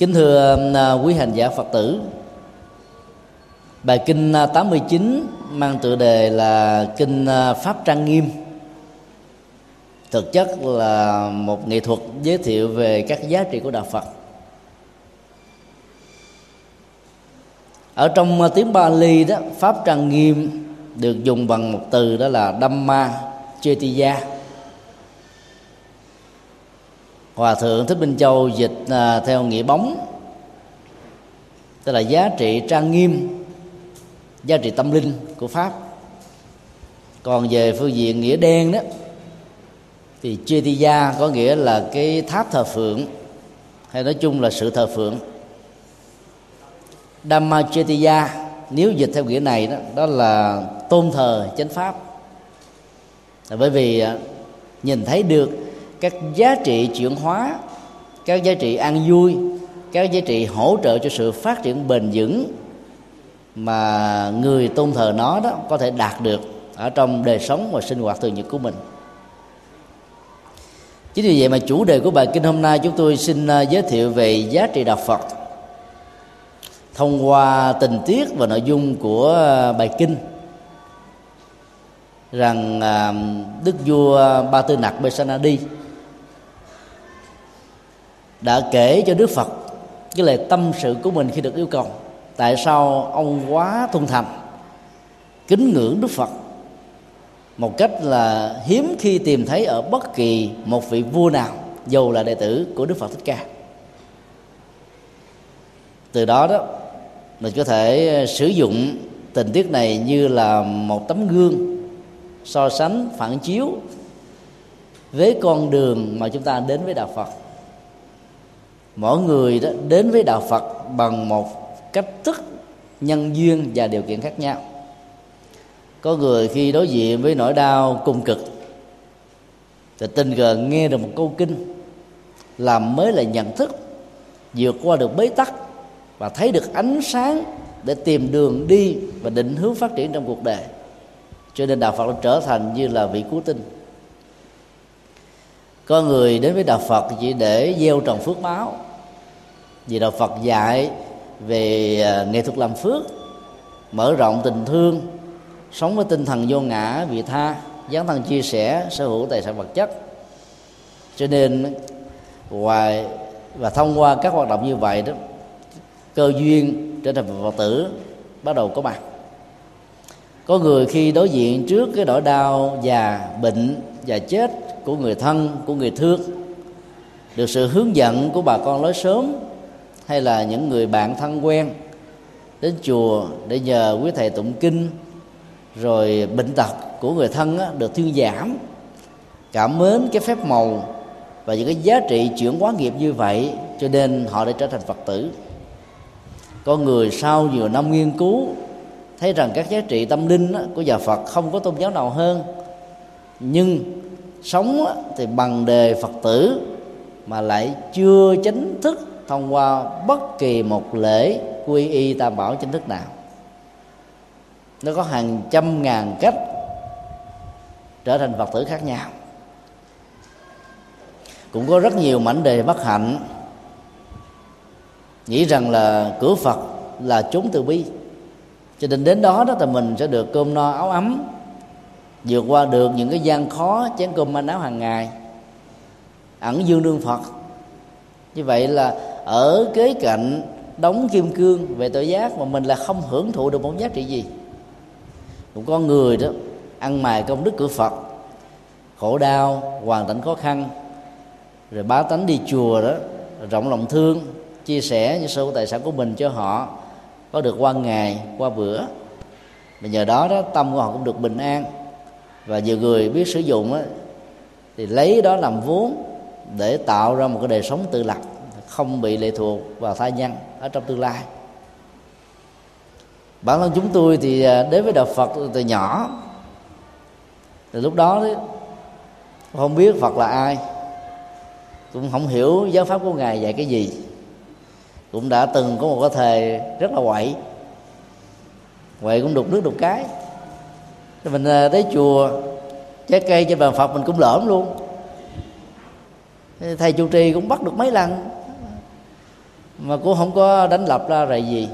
kính thưa um, à, quý hành giả phật tử, bài kinh à, 89 mang tựa đề là kinh à, pháp trang nghiêm. Thực chất là một nghệ thuật giới thiệu về các giá trị của đạo phật. Ở trong tiếng Bali đó, pháp trang nghiêm được dùng bằng một từ đó là Dhamma Chetiya Hòa thượng Thích Minh Châu dịch à, theo nghĩa bóng, tức là giá trị trang nghiêm, giá trị tâm linh của pháp. Còn về phương diện nghĩa đen đó, thì Chetiya có nghĩa là cái tháp thờ phượng, hay nói chung là sự thờ phượng. Dhamma Chetiya nếu dịch theo nghĩa này đó đó là tôn thờ chánh pháp. Bởi vì à, nhìn thấy được các giá trị chuyển hóa, các giá trị an vui, các giá trị hỗ trợ cho sự phát triển bền vững mà người tôn thờ nó đó có thể đạt được ở trong đời sống và sinh hoạt thường nhật của mình. Chính vì vậy mà chủ đề của bài kinh hôm nay chúng tôi xin à, giới thiệu về giá trị đạo phật thông qua tình tiết và nội dung của à, bài kinh rằng à, đức vua ba tư nặc Besanadi đã kể cho đức phật cái lời tâm sự của mình khi được yêu cầu. Tại sao ông quá thuần thành kính ngưỡng đức phật một cách là hiếm khi tìm thấy ở bất kỳ một vị vua nào dù là đệ tử của đức phật thích ca. Từ đó đó, mình có thể sử dụng tình tiết này như là một tấm gương so sánh phản chiếu với con đường mà chúng ta đến với đạo phật mỗi người đó đến với đạo phật bằng một cách thức nhân duyên và điều kiện khác nhau. Có người khi đối diện với nỗi đau cùng cực, thì tình cờ nghe được một câu kinh, làm mới là nhận thức, vượt qua được bế tắc và thấy được ánh sáng để tìm đường đi và định hướng phát triển trong cuộc đời. Cho nên đạo phật đã trở thành như là vị cứu tinh. Có người đến với đạo phật chỉ để gieo trồng phước báo vì đạo phật dạy về à, nghệ thuật làm phước, mở rộng tình thương, sống với tinh thần vô ngã, vị tha dấn thân chia sẻ, sở hữu tài sản vật chất. Cho nên ngoài và thông qua các hoạt động như vậy đó, cơ duyên trở thành phật tử bắt đầu có mặt. Có người khi đối diện trước cái nỗi đau già bệnh và chết của người thân, của người thương, được sự hướng dẫn của bà con lối sớm hay là những người bạn thân quen đến chùa để nhờ quý thầy tụng kinh rồi bệnh tật của người thân á, được thuyên giảm cảm mến cái phép màu và những cái giá trị chuyển hóa nghiệp như vậy cho nên họ đã trở thành phật tử. Con người sau nhiều năm nghiên cứu thấy rằng các giá trị tâm linh của nhà Phật không có tôn giáo nào hơn. Nhưng sống thì bằng đề Phật tử mà lại chưa chính thức thông qua bất kỳ một lễ quy y tam bảo chính thức nào. Nó có hàng trăm ngàn cách trở thành phật tử khác nhau. Cũng có rất nhiều mảnh đề bất hạnh. Nghĩ rằng là cửa phật là chốn từ bi. Cho nên đến đó đó thì mình sẽ được cơm no áo ấm, vượt qua được những cái gian khó, chén cơm manh áo hàng ngày. Ẩn dương đương phật. Như vậy là ở kế cạnh đóng kim cương về tội giác mà mình là không hưởng thụ được một giá trị gì? Cũng con người đó ăn mài công đức cửa phật khổ đau hoàn cảnh khó khăn rồi bá tánh đi chùa đó rộng lòng thương chia sẻ những sâu tài sản của mình cho họ có được qua ngày qua bữa. Và nhờ đó đó tâm của họ cũng được bình an. Và nhiều người biết sử dụng đó, thì lấy đó làm vốn để tạo ra một cái đời sống tự lập không bị lệ thuộc vào thai nhân ở trong tương lai. Bản thân chúng tôi thì à, đến với đạo phật từ nhỏ. Từ lúc đó đấy không biết phật là ai. Cũng không hiểu giáo pháp của ngài dạy cái gì. Cũng đã từng có một cái thời rất là quậy. Quậy cũng đục nước đục cái. Mình à, tới chùa, trái cây trên bàn phật mình cũng lỡm luôn. Thầy chủ trì cũng bắt được mấy lần mà cũng không có đánh lập ra rầy gì.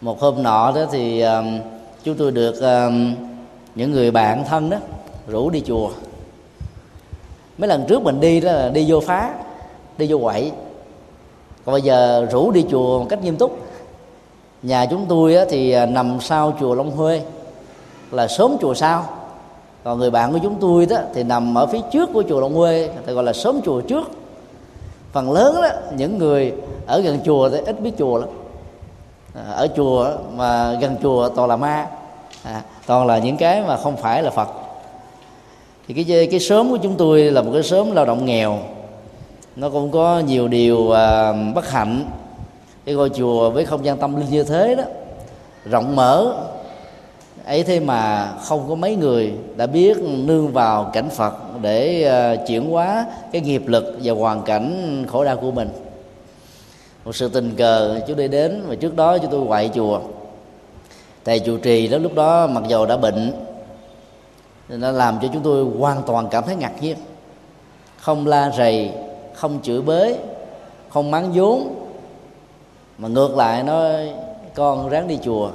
Một hôm nọ đó thì um, chúng tôi được um, những người bạn thân đó rủ đi chùa. Mấy lần trước mình đi đó là đi vô phá, đi vô quậy. Còn bây giờ rủ đi chùa một cách nghiêm túc. Nhà chúng tôi thì à, nằm sau chùa long huê, là sớm chùa sau. Còn người bạn của chúng tôi đó thì nằm ở phía trước của chùa long huê thì gọi là sớm chùa trước phần lớn đó những người ở gần chùa thì ít biết chùa lắm. À, ở chùa mà gần chùa toàn là ma. À, toàn là những cái mà không phải là phật. Thì cái cái sớm của chúng tôi là một cái sớm lao động nghèo. Nó cũng có nhiều điều à, bất hạnh. Cái ngôi chùa với không gian tâm linh như thế đó rộng mở. Ấy thế mà không có mấy người đã biết nương vào cảnh phật để ờ, chuyển hóa cái nghiệp lực và hoàn cảnh khổ đau của mình. Một sự tình cờ chú đi đến và trước đó chúng tôi quậy chùa. Thầy trụ trì đó lúc đó mặc dầu đã bệnh nó làm cho chúng tôi hoàn toàn cảm thấy ngạc nhiên. Không la rầy, không chửi bới, không mắng vốn. Mà ngược lại nó con ráng đi chùa,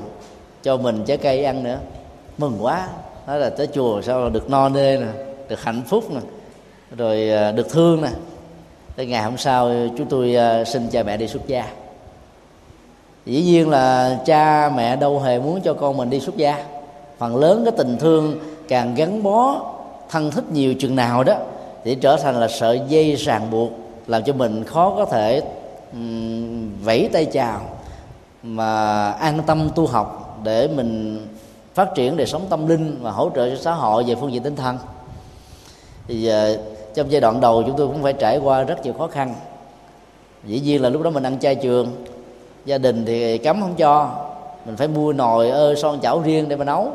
cho mình trái cây ăn nữa. Mừng quá, nói là tới chùa sao được no nê nè được hạnh phúc nè rồi à, được thương nè. Tới ngày hôm sau chúng tôi à, xin cha mẹ đi xuất gia. Dĩ nhiên là cha mẹ đâu hề muốn cho con mình đi xuất gia. Phần lớn cái tình thương càng gắn bó thân thích nhiều chừng nào đó thì trở thành là sợi dây ràng buộc làm cho mình khó có thể um, vẫy tay chào mà an tâm tu học để mình phát triển đời sống tâm linh và hỗ trợ cho xã hội về phương diện tinh thần thì uh, trong giai đoạn đầu chúng tôi cũng phải trải qua rất nhiều khó khăn. Dĩ nhiên là lúc đó mình ăn chay trường gia đình thì cấm không cho. Mình phải mua nồi ơ son chảo riêng để mà nấu.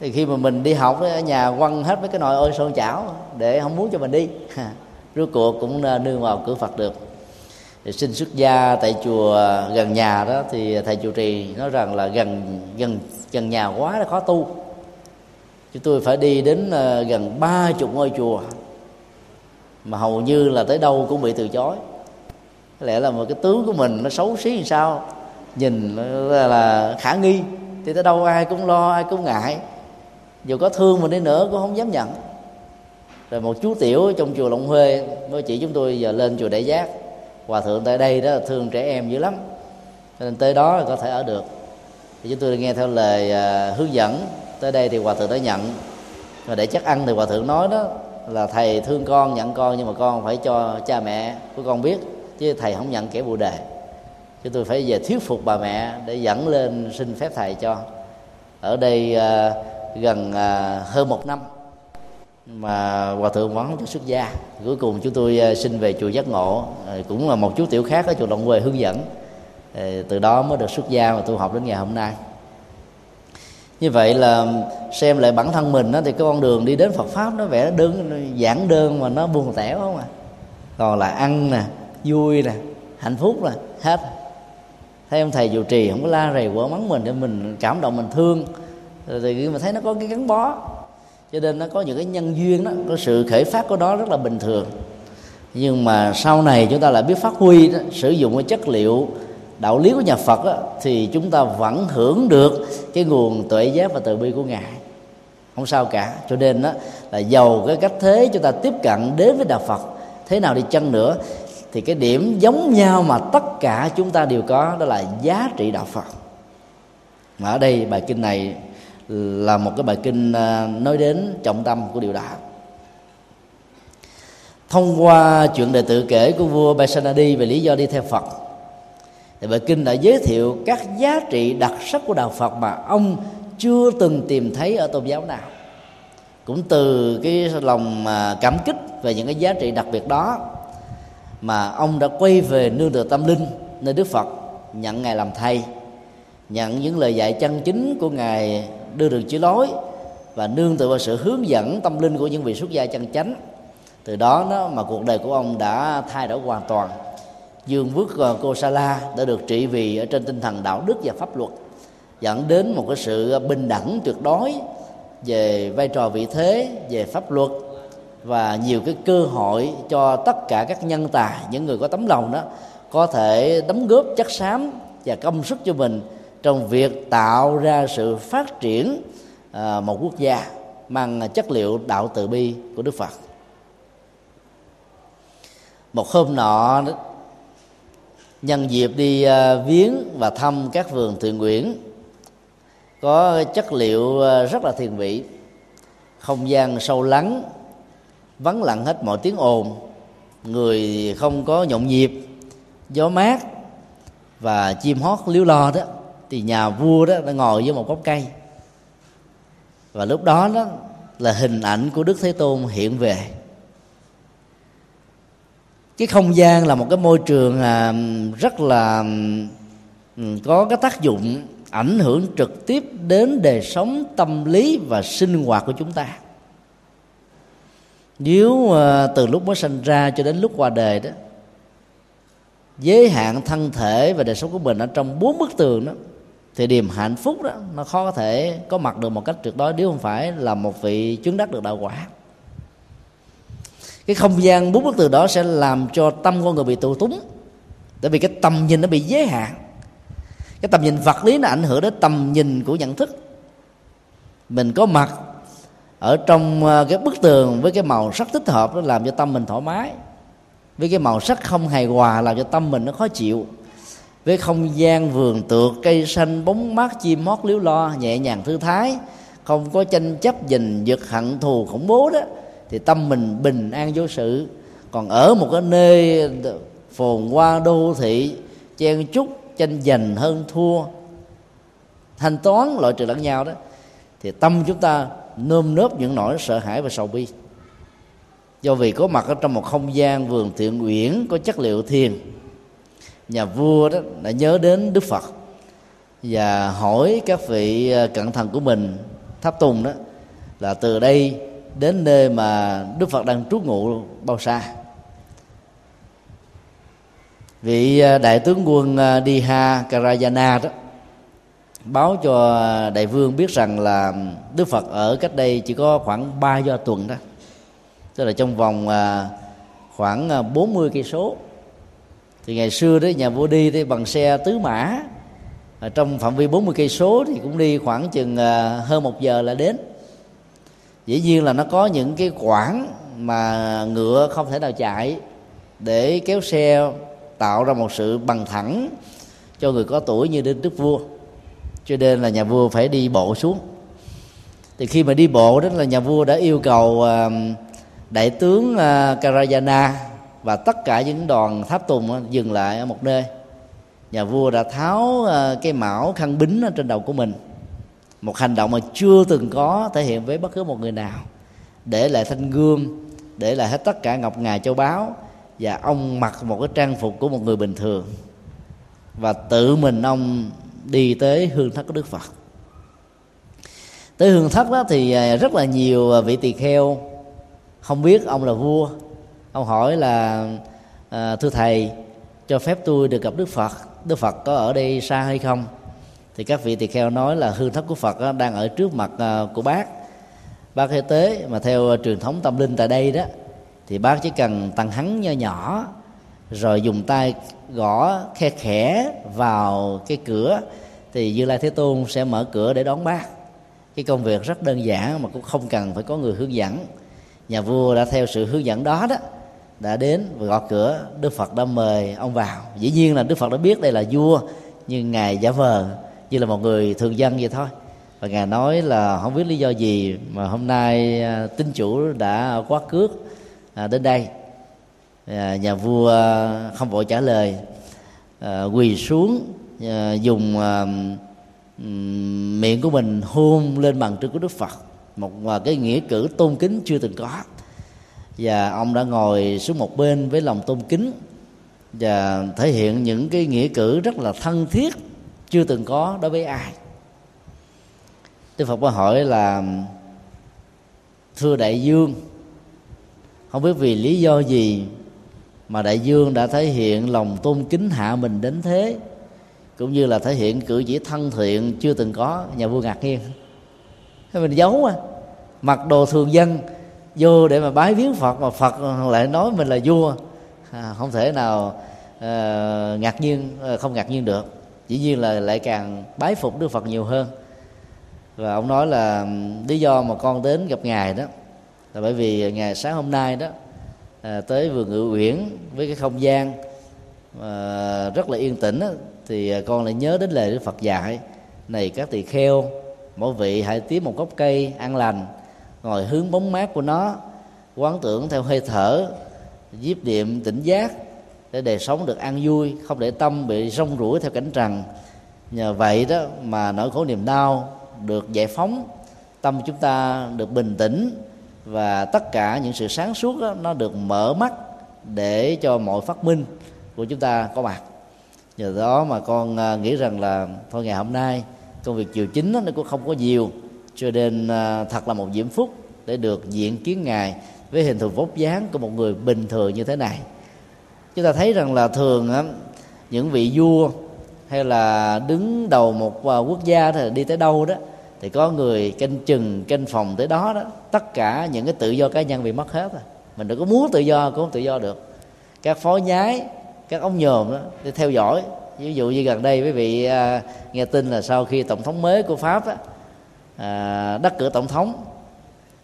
Thì khi mà mình đi học ở nhà quăng hết mấy cái nồi ơi son chảo để không muốn cho mình đi rốt cuộc cũng ờ, nương vào cửa phật được. Thì xin xuất gia tại chùa ờ, gần nhà đó thì thầy chủ trì nói rằng là gần gần gần nhà quá là khó tu chúng tôi phải đi đến ờ, gần ba chục ngôi chùa mà hầu như là tới đâu cũng bị từ chối. Có lẽ là một cái tướng của mình nó xấu xí làm sao nhìn là, là khả nghi. Thì tới đâu ai cũng lo ai cũng ngại. Dù có thương mình đi nữa cũng không dám nhận. Rồi một chú tiểu trong chùa Long Huê mới chỉ chúng tôi giờ lên chùa Đại Giác. Hòa thượng tại đây đó thương trẻ em dữ lắm. Cho nên tới đó là có thể ở được. Thì chúng tôi nghe theo lời uh, hướng dẫn tới đây thì hòa thượng đã nhận. Và để chắc ăn thì hòa thượng nói đó là thầy thương con nhận con nhưng mà con phải cho cha mẹ của con biết chứ thầy không nhận kẻ bù đề. Chứ tôi phải về thuyết phục bà mẹ để dẫn lên xin phép thầy cho. Ở đây uh, gần uh, hơn một năm mà hòa thượng vẫn không cho xuất gia. Cuối cùng chúng tôi uh, xin về chùa giác ngộ. Uh, cũng là một chú tiểu khác ở chùa động quê hướng dẫn. Uh, từ đó mới được xuất gia và tu học đến ngày hôm nay như vậy là xem lại bản thân mình đó, thì cái con đường đi đến Phật pháp nó vẻ đơn giản đơn mà nó buồn tẻ không à. Còn là ăn nè vui nè hạnh phúc nè hết. Thấy ông thầy dù trì không có la rầy quở mắng mình để mình cảm động mình thương rồi thì mình thấy nó có cái gắn bó. Cho nên nó có những cái nhân duyên đó có sự khởi phát của đó rất là bình thường. Nhưng mà sau này chúng ta lại biết phát huy đó, sử dụng cái chất liệu đạo lý của nhà Phật á, thì chúng ta vẫn hưởng được cái nguồn tuệ giác và từ bi của ngài. Không sao cả. Cho nên đó là giàu cái cách thế chúng ta tiếp cận đến với đạo Phật thế nào đi chăng nữa thì cái điểm giống nhau mà tất cả chúng ta đều có đó là giá trị đạo Phật. Mà ở đây bài kinh này là một cái bài kinh à, nói đến trọng tâm của điều đạo thông qua chuyện đề tự kể của vua Basanadi về lý do đi theo Phật thì bài kinh đã giới thiệu các giá trị đặc sắc của đạo Phật mà ông chưa từng tìm thấy ở tôn giáo nào. Cũng từ cái lòng à, cảm kích về những cái giá trị đặc biệt đó mà ông đã quay về nương tựa tâm linh nơi Đức Phật, nhận ngài làm thầy, nhận những lời dạy chân chính của ngài đưa đường chỉ lối và nương tựa vào sự hướng dẫn tâm linh của những vị xuất gia chân chánh. Từ đó nó mà cuộc đời của ông đã thay đổi hoàn toàn dương vước ờ, cô sa la đã được trị vì ở trên tinh thần đạo đức và pháp luật, dẫn đến một cái sự bình đẳng tuyệt đối về vai trò vị thế, về pháp luật và nhiều cái cơ hội cho tất cả các nhân tài, những người có tấm lòng đó, có thể đóng góp chất xám và công sức cho mình trong việc tạo ra sự phát triển ờ, một quốc gia mang chất liệu đạo từ bi của Đức Phật. Một hôm nọ nhân dịp đi à, viếng và thăm các vườn thiện nguyện có chất liệu à, rất là thiền vị. Không gian sâu lắng, vắng lặng hết mọi tiếng ồn. Người không có nhộn nhịp, gió mát và chim hót líu lo đó, thì nhà vua đó đã ngồi với một gốc cây. Và lúc đó đó là hình ảnh của đức thế tôn hiện về cái không gian là một cái môi trường à, rất là ừ, có cái tác dụng ảnh hưởng trực tiếp đến đời sống tâm lý và sinh hoạt của chúng ta. Nếu à, từ lúc mới sinh ra cho đến lúc qua đời đó, giới hạn thân thể và đời sống của mình ở trong bốn bức tường đó, thì niềm hạnh phúc đó, nó khó có thể có mặt được một cách tuyệt đối, nếu không phải là một vị chứng đắc được đạo quả cái không gian bốn bức tường đó sẽ làm cho tâm con người bị tù túng. Tại vì cái tầm nhìn nó bị giới hạn. Cái tầm nhìn vật lý nó ảnh hưởng đến tầm nhìn của nhận thức. Mình có mặt ở trong ờ, cái bức tường với cái màu sắc thích hợp nó làm cho tâm mình thoải mái. Với cái màu sắc không hài hòa làm cho tâm mình nó khó chịu. Với không gian vườn tược, cây xanh, bóng mát, chim mót líu lo, nhẹ nhàng thư thái, không có tranh chấp, giành giật, hận thù khủng bố đó thì tâm mình bình an vô sự. Còn ở một cái nơi phồn hoa đô thị, chen chúc, tranh giành, hơn thua, thanh toán loại trừ lẫn nhau đó, thì tâm chúng ta nơm nớp những nỗi sợ hãi và sầu bi. Do vì có mặt ở trong một không gian vườn thiện uyển có chất liệu thiền, nhà vua đó đã nhớ đến đức phật và hỏi các vị ờ, cận thần của mình, tháp tùng đó, là từ đây đến nơi mà đức phật đang trú ngụ bao xa. Vị à, đại tướng quân à, Diha Karajana đó, báo cho đại vương biết rằng là Đức Phật ở cách đây chỉ có khoảng 3 do tuần đó. Tức là trong vòng à, khoảng 40 cây số. Thì ngày xưa đấy nhà vua đi thì bằng xe tứ mã. Ở trong phạm vi 40 cây số thì cũng đi khoảng chừng hơn một giờ là đến dĩ nhiên là nó có những cái quãng mà ngựa không thể nào chạy để kéo xe tạo ra một sự bằng thẳng cho người có tuổi như đến đức vua. Cho nên là nhà vua phải đi bộ xuống. Thì khi mà đi bộ đó là nhà vua đã yêu cầu à, đại tướng à, Karajana Karayana và tất cả những đoàn tháp tùng dừng lại ở một nơi. Nhà vua đã tháo à, cái mão khăn bính ở trên đầu của mình một hành động mà chưa từng có thể hiện với bất cứ một người nào. Để lại thanh gươm để lại hết tất cả ngọc ngà châu báu và ông mặc một cái trang phục của một người bình thường. Và tự mình ông đi tới hương thất của đức phật. Tới hương thất đó thì à, rất là nhiều à, vị tỳ kheo. Không biết ông là vua. Ông hỏi là à, thưa thầy cho phép tôi được gặp đức phật. Đức phật có ở đây xa hay không? Thì các vị tỳ kheo nói là hương thấp của phật đang ở trước mặt à, của bác. Bác thế tế mà theo à, truyền thống tâm linh tại đây đó, thì bác chỉ cần tăng hắn nho nhỏ, rồi dùng tay gõ, khe khẽ vào cái cửa, thì như lai thế tôn sẽ mở cửa để đón bác. Cái công việc rất đơn giản mà cũng không cần phải có người hướng dẫn. Nhà vua đã theo sự hướng dẫn đó đó, đã đến và gõ cửa, đức phật đã mời ông vào. Dĩ nhiên là đức phật đã biết đây là vua, nhưng ngài giả vờ như là một người thường dân vậy thôi. Và ngài nói là không biết lý do gì mà hôm nay tinh tín chủ đã quá cước à, đến đây. À, nhà vua không vội trả lời. À, quỳ xuống à, dùng miệng của mình hôn lên bằng trưng của đức phật. Một cái nghĩa cử tôn kính chưa từng có. Và ông đã ngồi xuống một bên với lòng tôn kính và thể hiện những cái nghĩa cử rất là thân thiết chưa từng có đối với ai. Đức Phật có hỏi là thưa đại dương không biết vì lý do gì mà đại dương đã thể hiện lòng tôn kính hạ mình đến thế cũng như là thể hiện cử chỉ thân thiện chưa từng có? Nhà vua ngạc nhiên. Thế mình giấu à. Mặc đồ thường dân vô để mà bái viếng phật mà phật lại nói mình là vua. À, không thể nào uh, ngạc nhiên uh, không ngạc nhiên được dĩ nhiên là lại càng bái phục đức phật nhiều hơn. Và ông nói là ừ, lý do mà con đến gặp ngài đó là bởi vì ngày sáng hôm nay đó à, tới vườn ngự uyển với cái không gian à, rất là yên tĩnh đó, thì à, con lại nhớ đến lời đức phật dạy này các tỳ kheo mỗi vị hãy tiếp một gốc cây an lành ngồi hướng bóng mát của nó quán tưởng theo hơi thở diếp niệm tỉnh giác để đời sống được an vui không để tâm bị rong rủi theo cảnh trần. Nhờ vậy đó mà nỗi khổ niềm đau được giải phóng tâm chúng ta được bình tĩnh và tất cả những sự sáng suốt đó, nó được mở mắt để cho mọi phát minh của chúng ta có mặt. Nhờ đó mà con à, nghĩ rằng là thôi ngày hôm nay công việc chiều chính đó, nó cũng không có nhiều cho nên à, thật là một diễm phúc để được diện kiến ngài với hình thù vóc dáng của một người bình thường như thế này chúng ta thấy rằng là thường á, những vị vua hay là đứng đầu một à, quốc gia thì đi tới đâu đó thì có người canh chừng canh phòng tới đó đó tất cả những cái tự do cá nhân bị mất hết rồi. Mình đừng có muốn tự do cũng không tự do được. Các phó nhái các ông nhòm đó để theo dõi. Ví dụ như gần đây quý vị à, nghe tin là sau khi tổng thống mới của pháp á, à, đắc cử tổng thống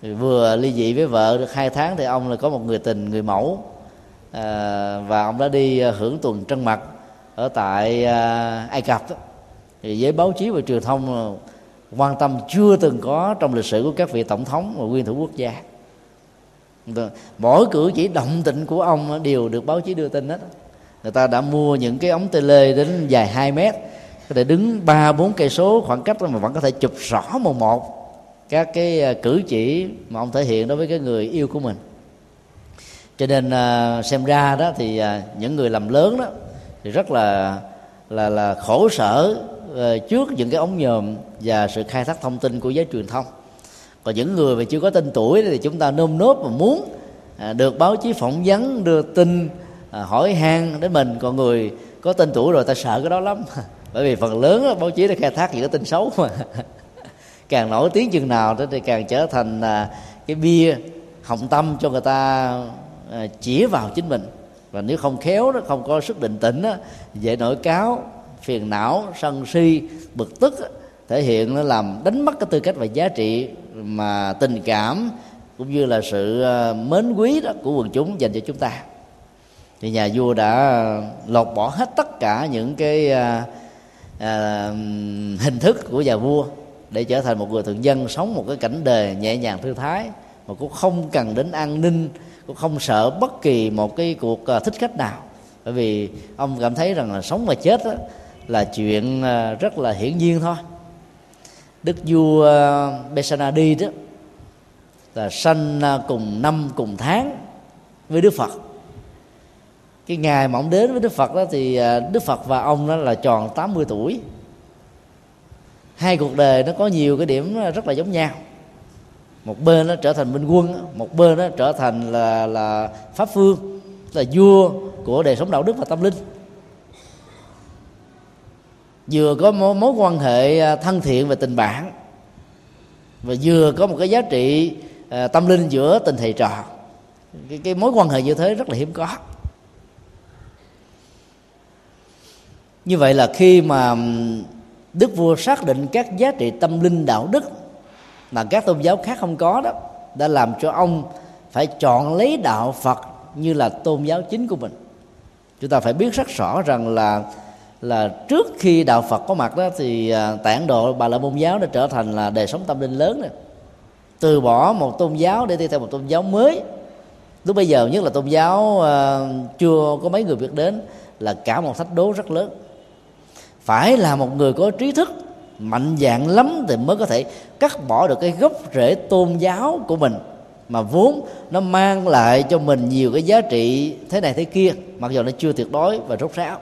vừa ly dị với vợ được hai tháng thì ông là có một người tình người mẫu à, và ông đã đi ờ, hưởng tuần trăng mật ở tại à, ai cập đó. thì giới báo chí và truyền thông quan tâm chưa từng có trong lịch sử của các vị tổng thống và nguyên thủ quốc gia. Mỗi cử chỉ động tĩnh của ông đều được báo chí đưa tin hết. Người ta đã mua những cái ống tele đến dài 2 mét có thể đứng ba bốn cây số khoảng cách mà vẫn có thể chụp rõ một một các cái cử chỉ mà ông thể hiện đối với cái người yêu của mình cho nên à, xem ra đó thì à, những người làm lớn đó thì rất là là là khổ sở à, trước những cái ống nhòm và sự khai thác thông tin của giới truyền thông. Còn những người mà chưa có tên tuổi thì chúng ta nôm nốt mà muốn được báo chí phỏng vấn, đưa tin hỏi han đến mình. Còn người có tên tuổi rồi ta sợ cái đó lắm. Bởi vì phần lớn báo chí đã khai thác những cái tin xấu mà. Càng nổi tiếng chừng nào đó thì càng trở thành cái bia hồng tâm cho người ta Ờ, chỉ vào chính mình. Và nếu không khéo đó không có sức định tĩnh đó, dễ nổi cáo phiền não sân si bực tức đó, thể hiện nó làm đánh mất cái tư cách và giá trị mà tình cảm cũng như là sự ờ, mến quý đó của quần chúng dành cho chúng ta. Thì nhà vua đã lột bỏ hết tất cả những cái à, à, hình thức của nhà vua để trở thành một người thường dân sống một cái cảnh đời nhẹ nhàng thư thái mà cũng không cần đến an ninh cũng không sợ bất kỳ một cái cuộc à, thích khách nào. Bởi vì ông cảm thấy rằng là sống và chết đó, là chuyện à, rất là hiển nhiên thôi. Đức vua à, Besanadi đó là sanh cùng năm cùng tháng với Đức Phật. Cái ngày mà ông đến với Đức Phật đó thì Đức Phật và ông đó là tròn 80 tuổi. Hai cuộc đời nó có nhiều cái điểm rất là giống nhau một bên nó trở thành minh quân một bên nó trở thành là là pháp phương là vua của đời sống đạo đức và tâm linh. Vừa có mối, mối quan hệ à, thân thiện và tình bạn và vừa có một cái giá trị à, tâm linh giữa tình thầy trò. Cái, cái mối quan hệ như thế rất là hiếm có. Như vậy là khi mà đức vua xác định các giá trị tâm linh đạo đức mà các tôn giáo khác không có đó đã làm cho ông phải chọn lấy đạo phật như là tôn giáo chính của mình. Chúng ta phải biết rất rõ rằng là là trước khi đạo phật có mặt đó thì à, tản độ bà la môn giáo đã trở thành là đời sống tâm linh lớn này từ bỏ một tôn giáo để đi theo một tôn giáo mới. Lúc bây giờ nhất là tôn giáo uh, chưa có mấy người biết đến là cả một thách đố rất lớn. Phải là một người có trí thức mạnh dạng lắm thì mới có thể cắt bỏ được cái gốc rễ tôn giáo của mình. Mà vốn nó mang lại cho mình nhiều cái giá trị thế này thế kia mặc dù nó chưa tuyệt đối và rốt ráo.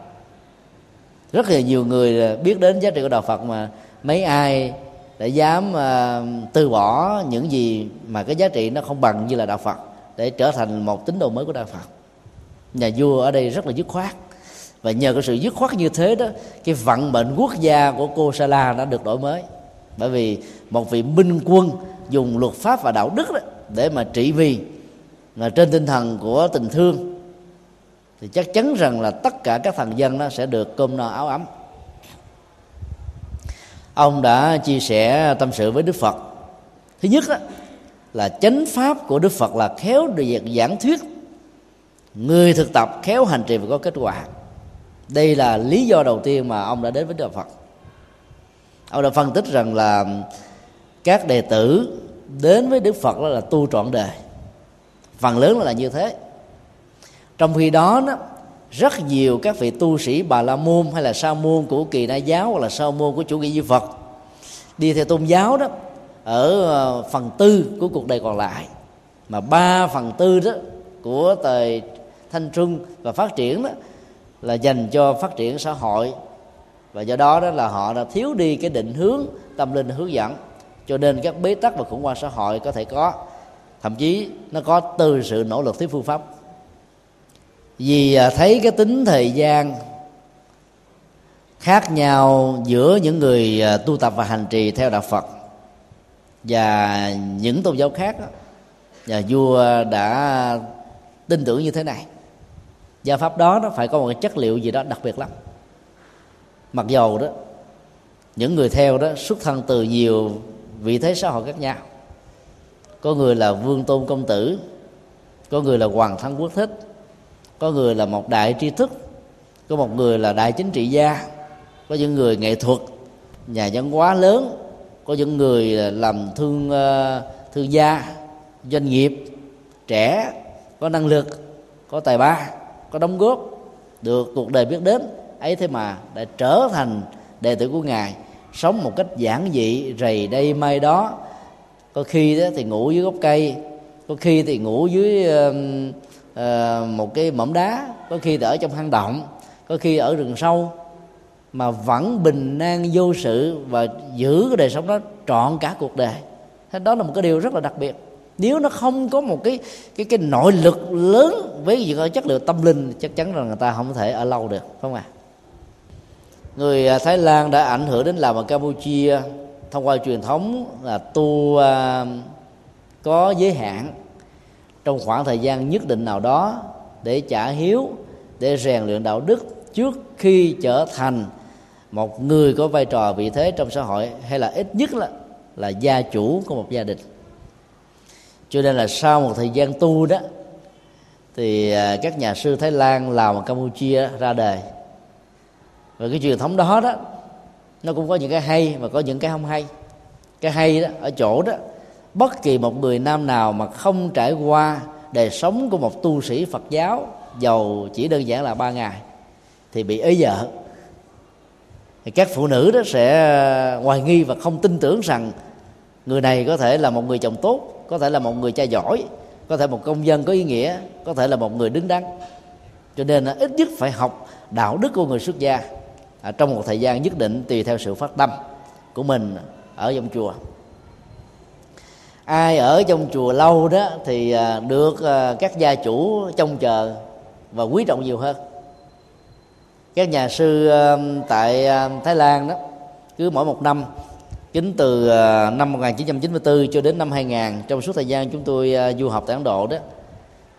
Rất là nhiều người biết đến giá trị của đạo phật mà mấy ai đã dám uh, từ bỏ những gì mà cái giá trị nó không bằng như là đạo phật để trở thành một tín đồ mới của đạo phật. Nhà vua ở đây rất là dứt khoát và nhờ cái sự dứt khoát như thế đó cái vận mệnh quốc gia của cô Sala đã được đổi mới. Bởi vì một vị minh quân dùng luật pháp và đạo đức đó để mà trị vì mà trên tinh thần của tình thương thì chắc chắn rằng là tất cả các thần dân nó sẽ được cơm no áo ấm. Ông đã chia sẻ tâm sự với đức phật. Thứ nhất đó, là chánh pháp của đức phật là khéo được giảng thuyết người thực tập khéo hành trì và có kết quả đây là lý do đầu tiên mà ông đã đến với đức phật. Ông đã phân tích rằng là các đệ tử đến với đức phật đó là tu trọn đời. Phần lớn là như thế. Trong khi đó, đó rất nhiều các vị tu sĩ bà la môn hay là sa môn của kỳ na giáo hoặc là sa môn của chủ nghĩa duy phật đi theo tôn giáo đó ở ờ, phần tư của cuộc đời còn lại. Mà ba phần tư đó của thời thanh xuân và phát triển đó là dành cho phát triển xã hội. Và do đó đó là họ đã thiếu đi cái định hướng tâm linh hướng dẫn. Cho nên các bế tắc và khủng hoảng xã hội có thể có. Thậm chí nó có từ sự nỗ lực thiếu phương pháp. Vì à, thấy cái tính thời gian khác nhau giữa những người à, tu tập và hành trì theo đạo Phật và những tôn giáo khác đó, vua đã tin tưởng như thế này gia pháp đó nó phải có một cái chất liệu gì đó đặc biệt lắm. Mặc dầu đó, những người theo đó xuất thân từ nhiều vị thế xã hội khác nhau. Có người là vương tôn công tử, có người là hoàng thân quốc thích, có người là một đại tri thức, có một người là đại chính trị gia, có những người nghệ thuật, nhà văn hóa lớn, có những người làm thương ờ, thương gia, doanh nghiệp, trẻ, có năng lực, có tài ba có đóng góp được cuộc đời biết đến ấy thế mà đã trở thành đệ tử của ngài sống một cách giản dị rầy đây mai đó. Có khi đó thì ngủ dưới gốc cây có khi thì ngủ dưới uh, uh, một cái mỏm đá có khi thì ở trong hang động có khi ở rừng sâu mà vẫn bình an vô sự và giữ cái đời sống đó trọn cả cuộc đời. Thế đó là một cái điều rất là đặc biệt nếu nó không có một cái cái cái nội lực lớn với việc cái chất lượng tâm linh chắc chắn là người ta không thể ở lâu được không à người Thái Lan đã ảnh hưởng đến làm ở Campuchia thông qua truyền thống là tu uh, à, có giới hạn trong khoảng thời gian nhất định nào đó để trả hiếu để rèn luyện đạo đức trước khi trở thành một người có vai trò vị thế trong xã hội hay là ít nhất là là gia chủ của một gia đình cho nên là sau một thời gian tu đó thì à, các nhà sư Thái Lan, Lào và Campuchia ra đời. Và cái truyền thống đó đó nó cũng có những cái hay và có những cái không hay. Cái hay đó ở chỗ đó bất kỳ một người nam nào mà không trải qua đời sống của một tu sĩ Phật giáo giàu chỉ đơn giản là ba ngày thì bị ế vợ. Thì các phụ nữ đó sẽ à, hoài nghi và không tin tưởng rằng người này có thể là một người chồng tốt có thể là một người cha giỏi có thể một công dân có ý nghĩa có thể là một người đứng đắn. Cho nên là ít nhất phải học đạo đức của người xuất gia. À, trong một thời gian nhất định tùy theo sự phát tâm của mình ở trong chùa. Ai ở trong chùa lâu đó thì à, được à, các gia chủ trông chờ và quý trọng nhiều hơn. Các nhà sư tại Thái Lan đó cứ mỗi một năm chính từ à, năm 1994 cho đến năm 2000 trong suốt thời gian chúng tôi à, du học tại Ấn Độ đó,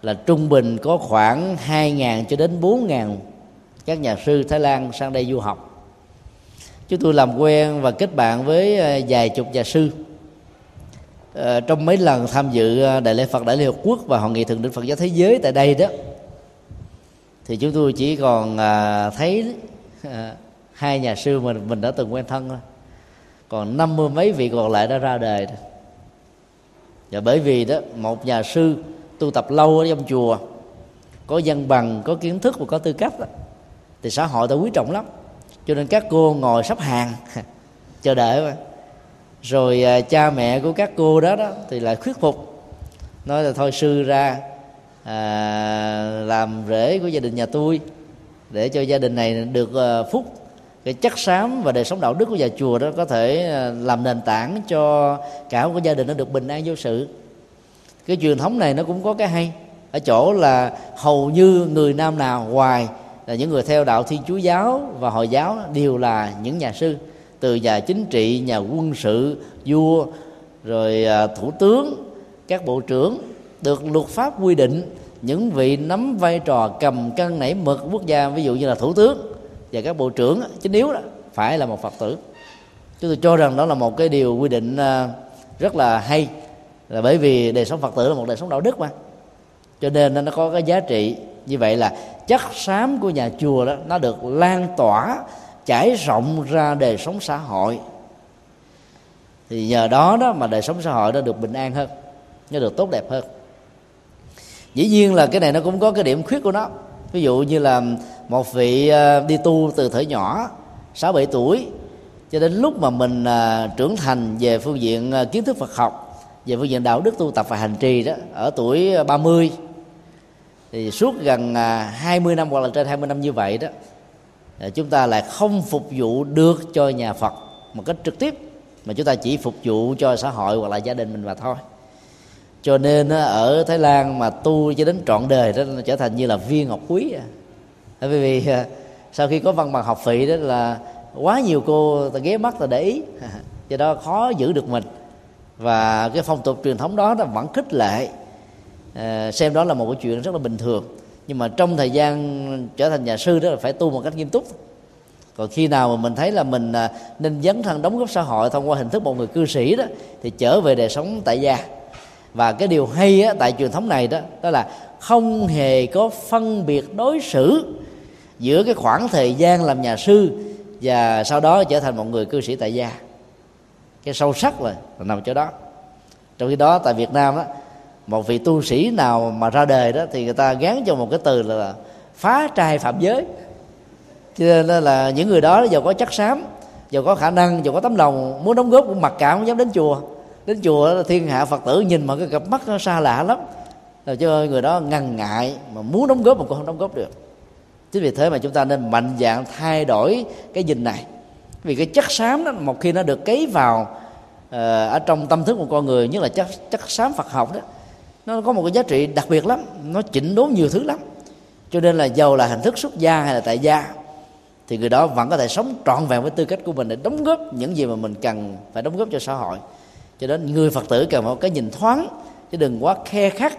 là trung bình có khoảng 2.000 cho đến 4.000 các nhà sư Thái Lan sang đây du học. Chúng tôi làm quen và kết bạn với à, vài chục nhà sư trong mấy lần tham dự đại lễ Phật đại liên hợp quốc và hội nghị thượng đỉnh Phật giáo thế giới tại đây đó, thì chúng tôi chỉ còn thấy hai nhà sư mà mình đã từng quen thân thôi còn năm mươi mấy vị còn lại đã ra đời rồi. và bởi vì đó một nhà sư tu tập lâu ở trong chùa có văn bằng có kiến thức và có tư cách đó, thì xã hội ta quý trọng lắm cho nên các cô ngồi sắp hàng chờ đợi mà rồi à, cha mẹ của các cô đó đó thì lại thuyết phục nói là thôi sư ra à, làm rễ của gia đình nhà tôi để cho gia đình này được à, phúc cái chất xám và đời sống đạo đức của nhà chùa đó có thể à, làm nền tảng cho cả một cái gia đình nó được bình an vô sự. Cái truyền thống này nó cũng có cái hay. Ở chỗ là hầu như người nam nào ngoài là những người theo đạo thiên chúa giáo và hồi giáo đều là những nhà sư, từ nhà chính trị, nhà quân sự, vua, rồi à, thủ tướng, các bộ trưởng, được luật pháp quy định, những vị nắm vai trò cầm cân nảy mực quốc gia, ví dụ như là thủ tướng và các bộ trưởng chính yếu đó, phải là một phật tử. Chúng tôi cho rằng đó là một cái điều quy định à, rất là hay, là bởi vì đời sống phật tử là một đời sống đạo đức mà. Cho nên nó có cái giá trị như vậy là chất xám của nhà chùa đó, nó được lan tỏa, trải rộng ra đời sống xã hội. Thì nhờ đó đó mà đời sống xã hội nó được bình an hơn, nó được tốt đẹp hơn. Dĩ nhiên là cái này nó cũng có cái điểm khuyết của nó. Ví dụ như là một vị ờ, đi tu từ thời nhỏ, sáu bảy tuổi, cho đến lúc mà mình ờ, trưởng thành về phương diện ờ, kiến thức Phật học, về phương diện đạo đức tu tập và hành trì đó, ở tuổi 30 thì suốt gần 20 năm hoặc là trên 20 năm như vậy đó chúng ta lại không phục vụ được cho nhà Phật một cách trực tiếp, mà chúng ta chỉ phục vụ cho xã hội hoặc là gia đình mình mà thôi cho nên ở Thái Lan mà tu cho đến trọn đời đó trở thành như là viên ngọc quý à bởi vì à, sau khi có văn bằng học vị đó là quá nhiều cô ta ghé mắt ta để ý. Do đó khó giữ được mình. Và cái phong tục truyền thống đó nó vẫn khích lệ. À, xem đó là một cái chuyện rất là bình thường. Nhưng mà trong thời gian trở thành nhà sư đó là phải tu một cách nghiêm túc. Còn khi nào mà mình thấy là mình à, nên dấn thân đóng góp xã hội thông qua hình thức một người cư sĩ đó thì trở về đời sống tại gia. Và cái điều hay á, tại truyền thống này đó đó là không hề có phân biệt đối xử giữa cái khoảng thời gian làm nhà sư và sau đó trở thành một người cư sĩ tại gia. Cái sâu sắc là, là nằm chỗ đó. Trong khi đó tại Việt Nam đó một vị tu sĩ nào mà ra đời đó thì người ta gán cho một cái từ là phá trai phạm giới. Cho nên là những người đó giàu có chắc xám giàu có khả năng giàu có tấm lòng muốn đóng góp cũng mặc cảm không dám đến chùa. Đến chùa thiên hạ phật tử nhìn mà cái cặp mắt nó xa lạ lắm. Rồi cho người đó ngần ngại mà muốn đóng góp mà cũng không đóng góp được chính vì thế mà chúng ta nên mạnh dạng thay đổi cái nhìn này. Vì cái chất xám đó một khi nó được cấy vào uh, ở trong tâm thức của con người nhất là chất chất xám Phật học đó nó có một cái giá trị đặc biệt lắm nó chỉnh đốn nhiều thứ lắm. Cho nên là giàu là hình thức xuất gia hay là tại gia thì người đó vẫn có thể sống trọn vẹn với tư cách của mình để đóng góp những gì mà mình cần phải đóng góp cho xã hội. Cho nên người phật tử cần một cái nhìn thoáng chứ đừng quá khe khắc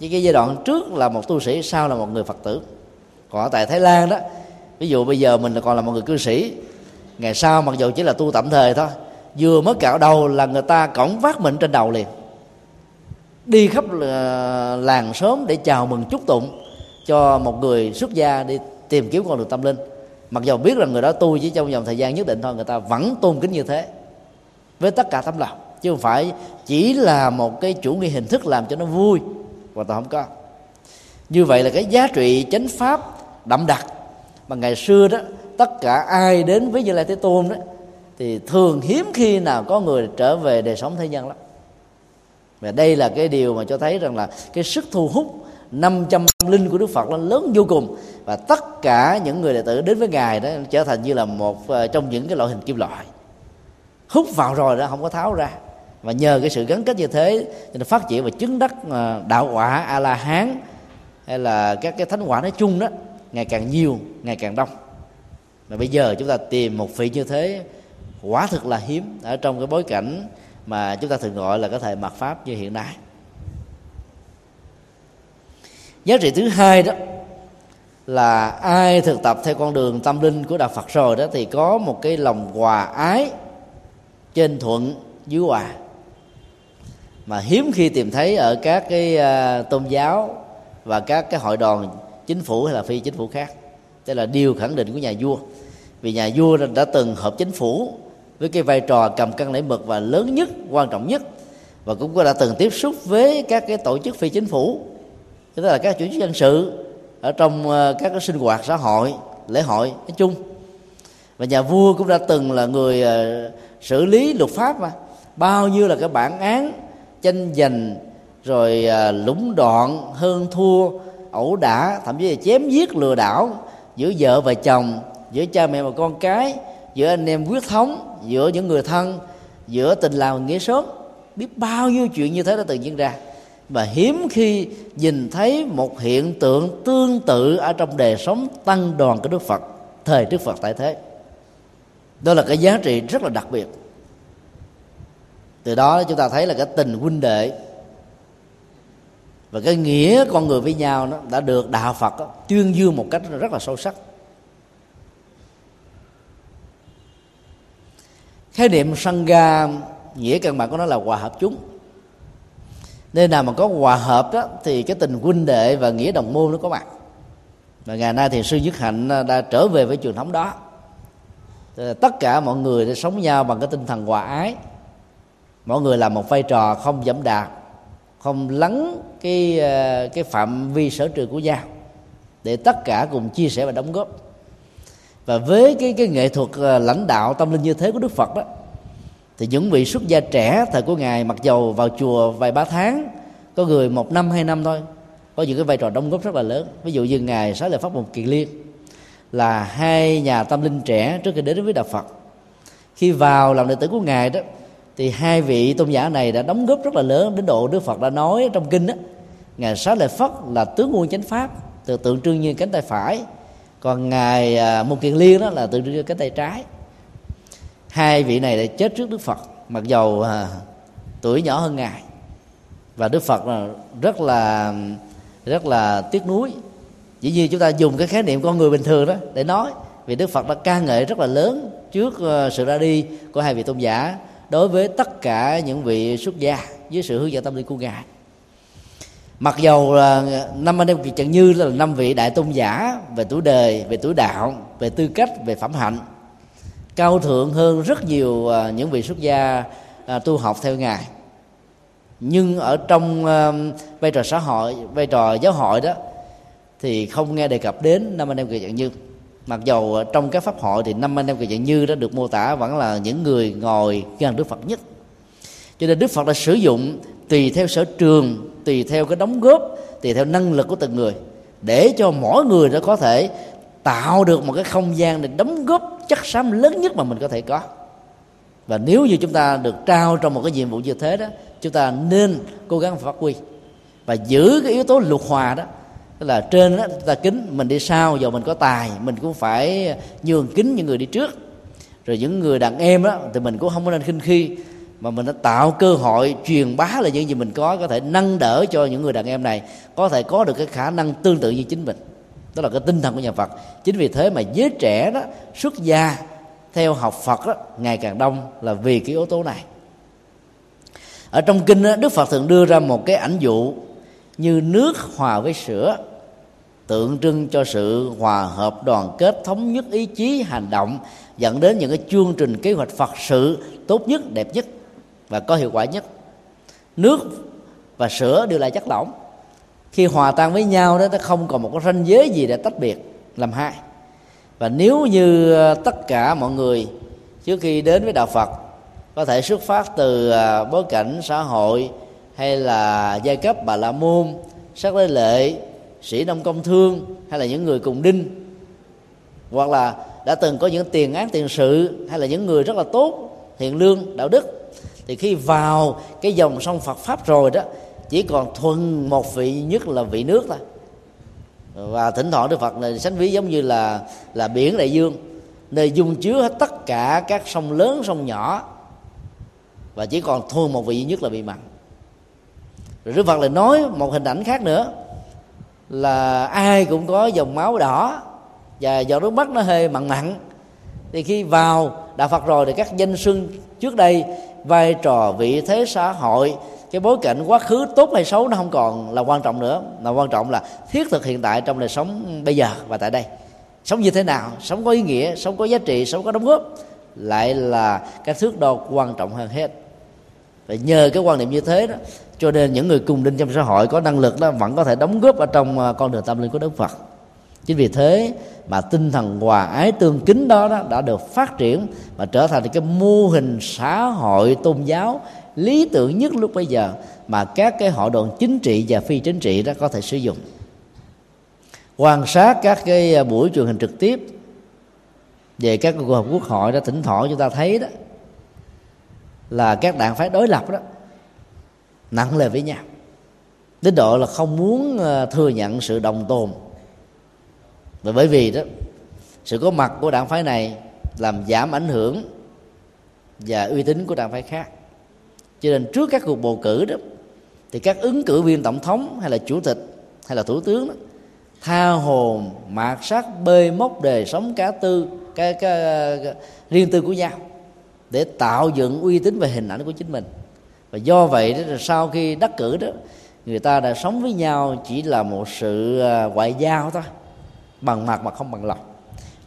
với cái giai đoạn trước là một tu sĩ sau là một người phật tử còn ở tại thái lan đó, ví dụ bây giờ mình còn là một người cư sĩ, ngày sau mặc dù chỉ là tu tạm thời thôi, vừa mới cạo đầu là người ta cổng vác mình trên đầu liền. Đi khắp làng sớm để chào mừng chúc tụng cho một người xuất gia đi tìm kiếm con đường tâm linh. Mặc dù biết là người đó tu chỉ trong vòng thời gian nhất định thôi, người ta vẫn tôn kính như thế với tất cả tấm lòng, chứ không phải chỉ là một cái chủ nghĩa hình thức làm cho nó vui và ta không có. Như vậy là cái giá trị chánh pháp đậm đặc. Mà ngày xưa đó, tất cả ai đến với như lai thế tôn đó, thì thường hiếm khi nào có người trở về đời sống thế nhân lắm. Và đây là cái điều mà cho thấy rằng là cái sức thu hút 500 linh của Đức Phật nó lớn vô cùng. Và tất cả những người đệ tử đến với ngài đó trở thành như là một ờ, trong những cái loại hình kim loại. Hút vào rồi đó không có tháo ra. Và nhờ cái sự gắn kết như thế nên phát triển và chứng đắc ờ, đạo quả a la hán hay là các cái thánh quả nói chung đó ngày càng nhiều ngày càng đông. Mà bây giờ chúng ta tìm một vị như thế quả thực là hiếm ở trong cái bối cảnh mà chúng ta thường gọi là có thể mặt pháp như hiện nay. Giá trị thứ hai đó là ai thực tập theo con đường tâm linh của đạo Phật rồi đó thì có một cái lòng hòa ái trên thuận dưới hòa. Mà hiếm khi tìm thấy ở các cái uh, tôn giáo và các cái hội đoàn chính phủ hay là phi chính phủ khác. Đây là điều khẳng định của nhà vua. Vì nhà vua đã từng hợp chính phủ với cái vai trò cầm cân lễ mực và lớn nhất, quan trọng nhất, và cũng đã từng tiếp xúc với các cái tổ chức phi chính phủ. Tức là các chủ chức dân sự ở trong ờ, các cái sinh hoạt xã hội, lễ hội, nói chung. Và nhà vua cũng đã từng là người ờ, xử lý luật pháp mà. Bao nhiêu là cái bản án, tranh giành, rồi ờ, lũng đoạn, hơn thua ẩu đả, thậm chí là chém giết, lừa đảo giữa vợ và chồng, giữa cha mẹ và con cái, giữa anh em quyết thống, giữa những người thân, giữa tình làng nghĩa sớm biết bao nhiêu chuyện như thế đã từng diễn ra. Và hiếm khi nhìn thấy một hiện tượng tương tự ở trong đời sống tăng đoàn của Đức Phật, thời Đức Phật tại thế. Đó là cái giá trị rất là đặc biệt. Từ đó chúng ta thấy là cái tình huynh đệ và cái nghĩa con người với nhau nó đã được đạo Phật đó, tuyên dương một cách rất là sâu sắc. Khái niệm sangha nghĩa căn bản của nó là hòa hợp chúng. Nơi nào mà có hòa hợp đó thì cái tình huynh đệ và nghĩa đồng môn nó có mặt. Và ngày nay thì sư nhất hạnh đã trở về với truyền thống đó. Tất cả mọi người để sống nhau bằng cái tinh thần hòa ái. Mọi người làm một vai trò không giảm đạp không lắng cái ờ, cái phạm vi sở trường của nhau để tất cả cùng chia sẻ và đóng góp. Và với cái cái nghệ thuật ờ, lãnh đạo tâm linh như thế của Đức Phật đó, thì những vị xuất gia trẻ thời của ngài mặc dầu vào chùa vài ba tháng, có người một năm hai năm thôi, có những cái vai trò đóng góp rất là lớn. Ví dụ như ngài sáu lời pháp một kiền liên là hai nhà tâm linh trẻ trước khi đến với đạo phật. Khi vào làm đệ tử của ngài đó thì hai vị tôn giả này đã đóng góp rất là lớn đến độ đức phật đã nói trong kinh đó ngài xá lợi phất là tướng nguồn chánh pháp từ tượng trưng như cánh tay phải. Còn ngài à, Mục kiền liên đó là tượng trưng như cánh tay trái. Hai vị này đã chết trước đức phật mặc dầu à, tuổi nhỏ hơn ngài. Và đức phật là rất là rất là tiếc nuối. Chỉ như chúng ta dùng cái khái niệm con người bình thường đó để nói vì đức phật đã ca ngợi rất là lớn trước à, sự ra đi của hai vị tôn giả đối với tất cả những vị xuất gia dưới sự hướng dẫn tâm linh của ngài mặc dầu là năm anh em kiệt trần như là năm vị đại tôn giả về tuổi đời về tuổi đạo về tư cách về phẩm hạnh cao thượng hơn rất nhiều à, những vị xuất gia à, tu học theo ngài. Nhưng ở trong à, vai trò xã hội vai trò giáo hội đó thì không nghe đề cập đến năm anh em kiệt trần như mặc dầu trong các pháp hội thì năm anh em kiệt dạng như đã được mô tả vẫn là những người ngồi gần đức phật nhất. Cho nên đức phật đã sử dụng tùy theo sở trường, tùy theo cái đóng góp, tùy theo năng lực của từng người để cho mỗi người đã có thể tạo được một cái không gian để đóng góp chất xám lớn nhất mà mình có thể có. Và nếu như chúng ta được trao trong một cái nhiệm vụ như thế đó, chúng ta nên cố gắng phát huy và giữ cái yếu tố luật hòa đó tức là trên đó ta kính mình đi sau giờ mình có tài mình cũng phải nhường kính những người đi trước. Rồi những người đàn em đó thì mình cũng không có nên khinh khi mà mình đã tạo cơ hội truyền bá là những gì mình có có thể nâng đỡ cho những người đàn em này có thể có được cái khả năng tương tự như chính mình. Đó là cái tinh thần của nhà Phật. Chính vì thế mà giới trẻ đó xuất gia theo học Phật đó ngày càng đông là vì cái yếu tố này. Ở trong kinh đó, Đức Phật thường đưa ra một cái ảnh dụ như nước hòa với sữa tượng trưng cho sự hòa hợp đoàn kết thống nhất ý chí hành động, dẫn đến những cái chương trình kế hoạch Phật sự tốt nhất, đẹp nhất và có hiệu quả nhất. Nước và sữa đều là chất lỏng. Khi hòa tan với nhau đó nó không còn một cái ranh giới gì để tách biệt, làm hai và nếu như ờ, tất cả mọi người trước khi đến với đạo phật có thể xuất phát từ ờ, bối cảnh xã hội hay là giai cấp bà la môn, sắc lễ lệ sĩ nông công thương hay là những người cùng đinh, hoặc là đã từng có những tiền án tiền sự hay là những người rất là tốt, thiện lương, đạo đức, thì khi vào cái dòng sông Phật pháp rồi đó, chỉ còn thuần một vị nhất là vị nước thôi. Và thỉnh thoảng đức phật này sánh ví giống như là là biển đại dương, nơi dung chứa hết tất cả các sông lớn, sông nhỏ, và chỉ còn thuần một vị nhất là vị mặn. Rồi đức phật lại nói một hình ảnh khác nữa là ai cũng có dòng máu đỏ và giọt nước mắt nó hơi mặn mặn. Thì khi vào đạo phật rồi thì các danh sưng trước đây, vai trò, vị thế, xã hội, cái bối cảnh quá khứ tốt hay xấu nó không còn là quan trọng nữa. Mà quan trọng là thiết thực hiện tại trong đời sống bây giờ và tại đây. Sống như thế nào, sống có ý nghĩa, sống có giá trị, sống có đóng góp, lại là cái thước đo quan trọng hơn hết và nhờ cái quan niệm như thế đó. Cho nên những người cùng đinh trong xã hội có năng lực đó vẫn có thể đóng góp ở trong à, con đường tâm linh của đức phật. Chính vì thế mà tinh thần hòa ái tương kính đó, đó đã được phát triển và trở thành cái mô hình xã hội tôn giáo lý tưởng nhất lúc bây giờ mà các cái hội đoàn chính trị và phi chính trị đó có thể sử dụng. Quan sát các cái à, buổi truyền hình trực tiếp về các cuộc họp quốc hội đó thỉnh thoảng chúng ta thấy đó là các đảng phái đối lập đó nặng lời với nhau. Đến độ là không muốn ờ, thừa nhận sự đồng tồn. Và bởi vì đó sự có mặt của đảng phái này làm giảm ảnh hưởng và uy tín của đảng phái khác. Cho nên trước các cuộc bầu cử đó thì các ứng cử viên tổng thống hay là chủ tịch hay là thủ tướng đó, tha hồn mạt sát bê mốc đời sống cá tư cái, cái, cái riêng tư của nhau để tạo dựng uy tín về hình ảnh của chính mình. Và do vậy đó là sau khi đắc cử đó, người ta đã sống với nhau chỉ là một sự à, ngoại giao thôi, bằng mặt mà không bằng lòng.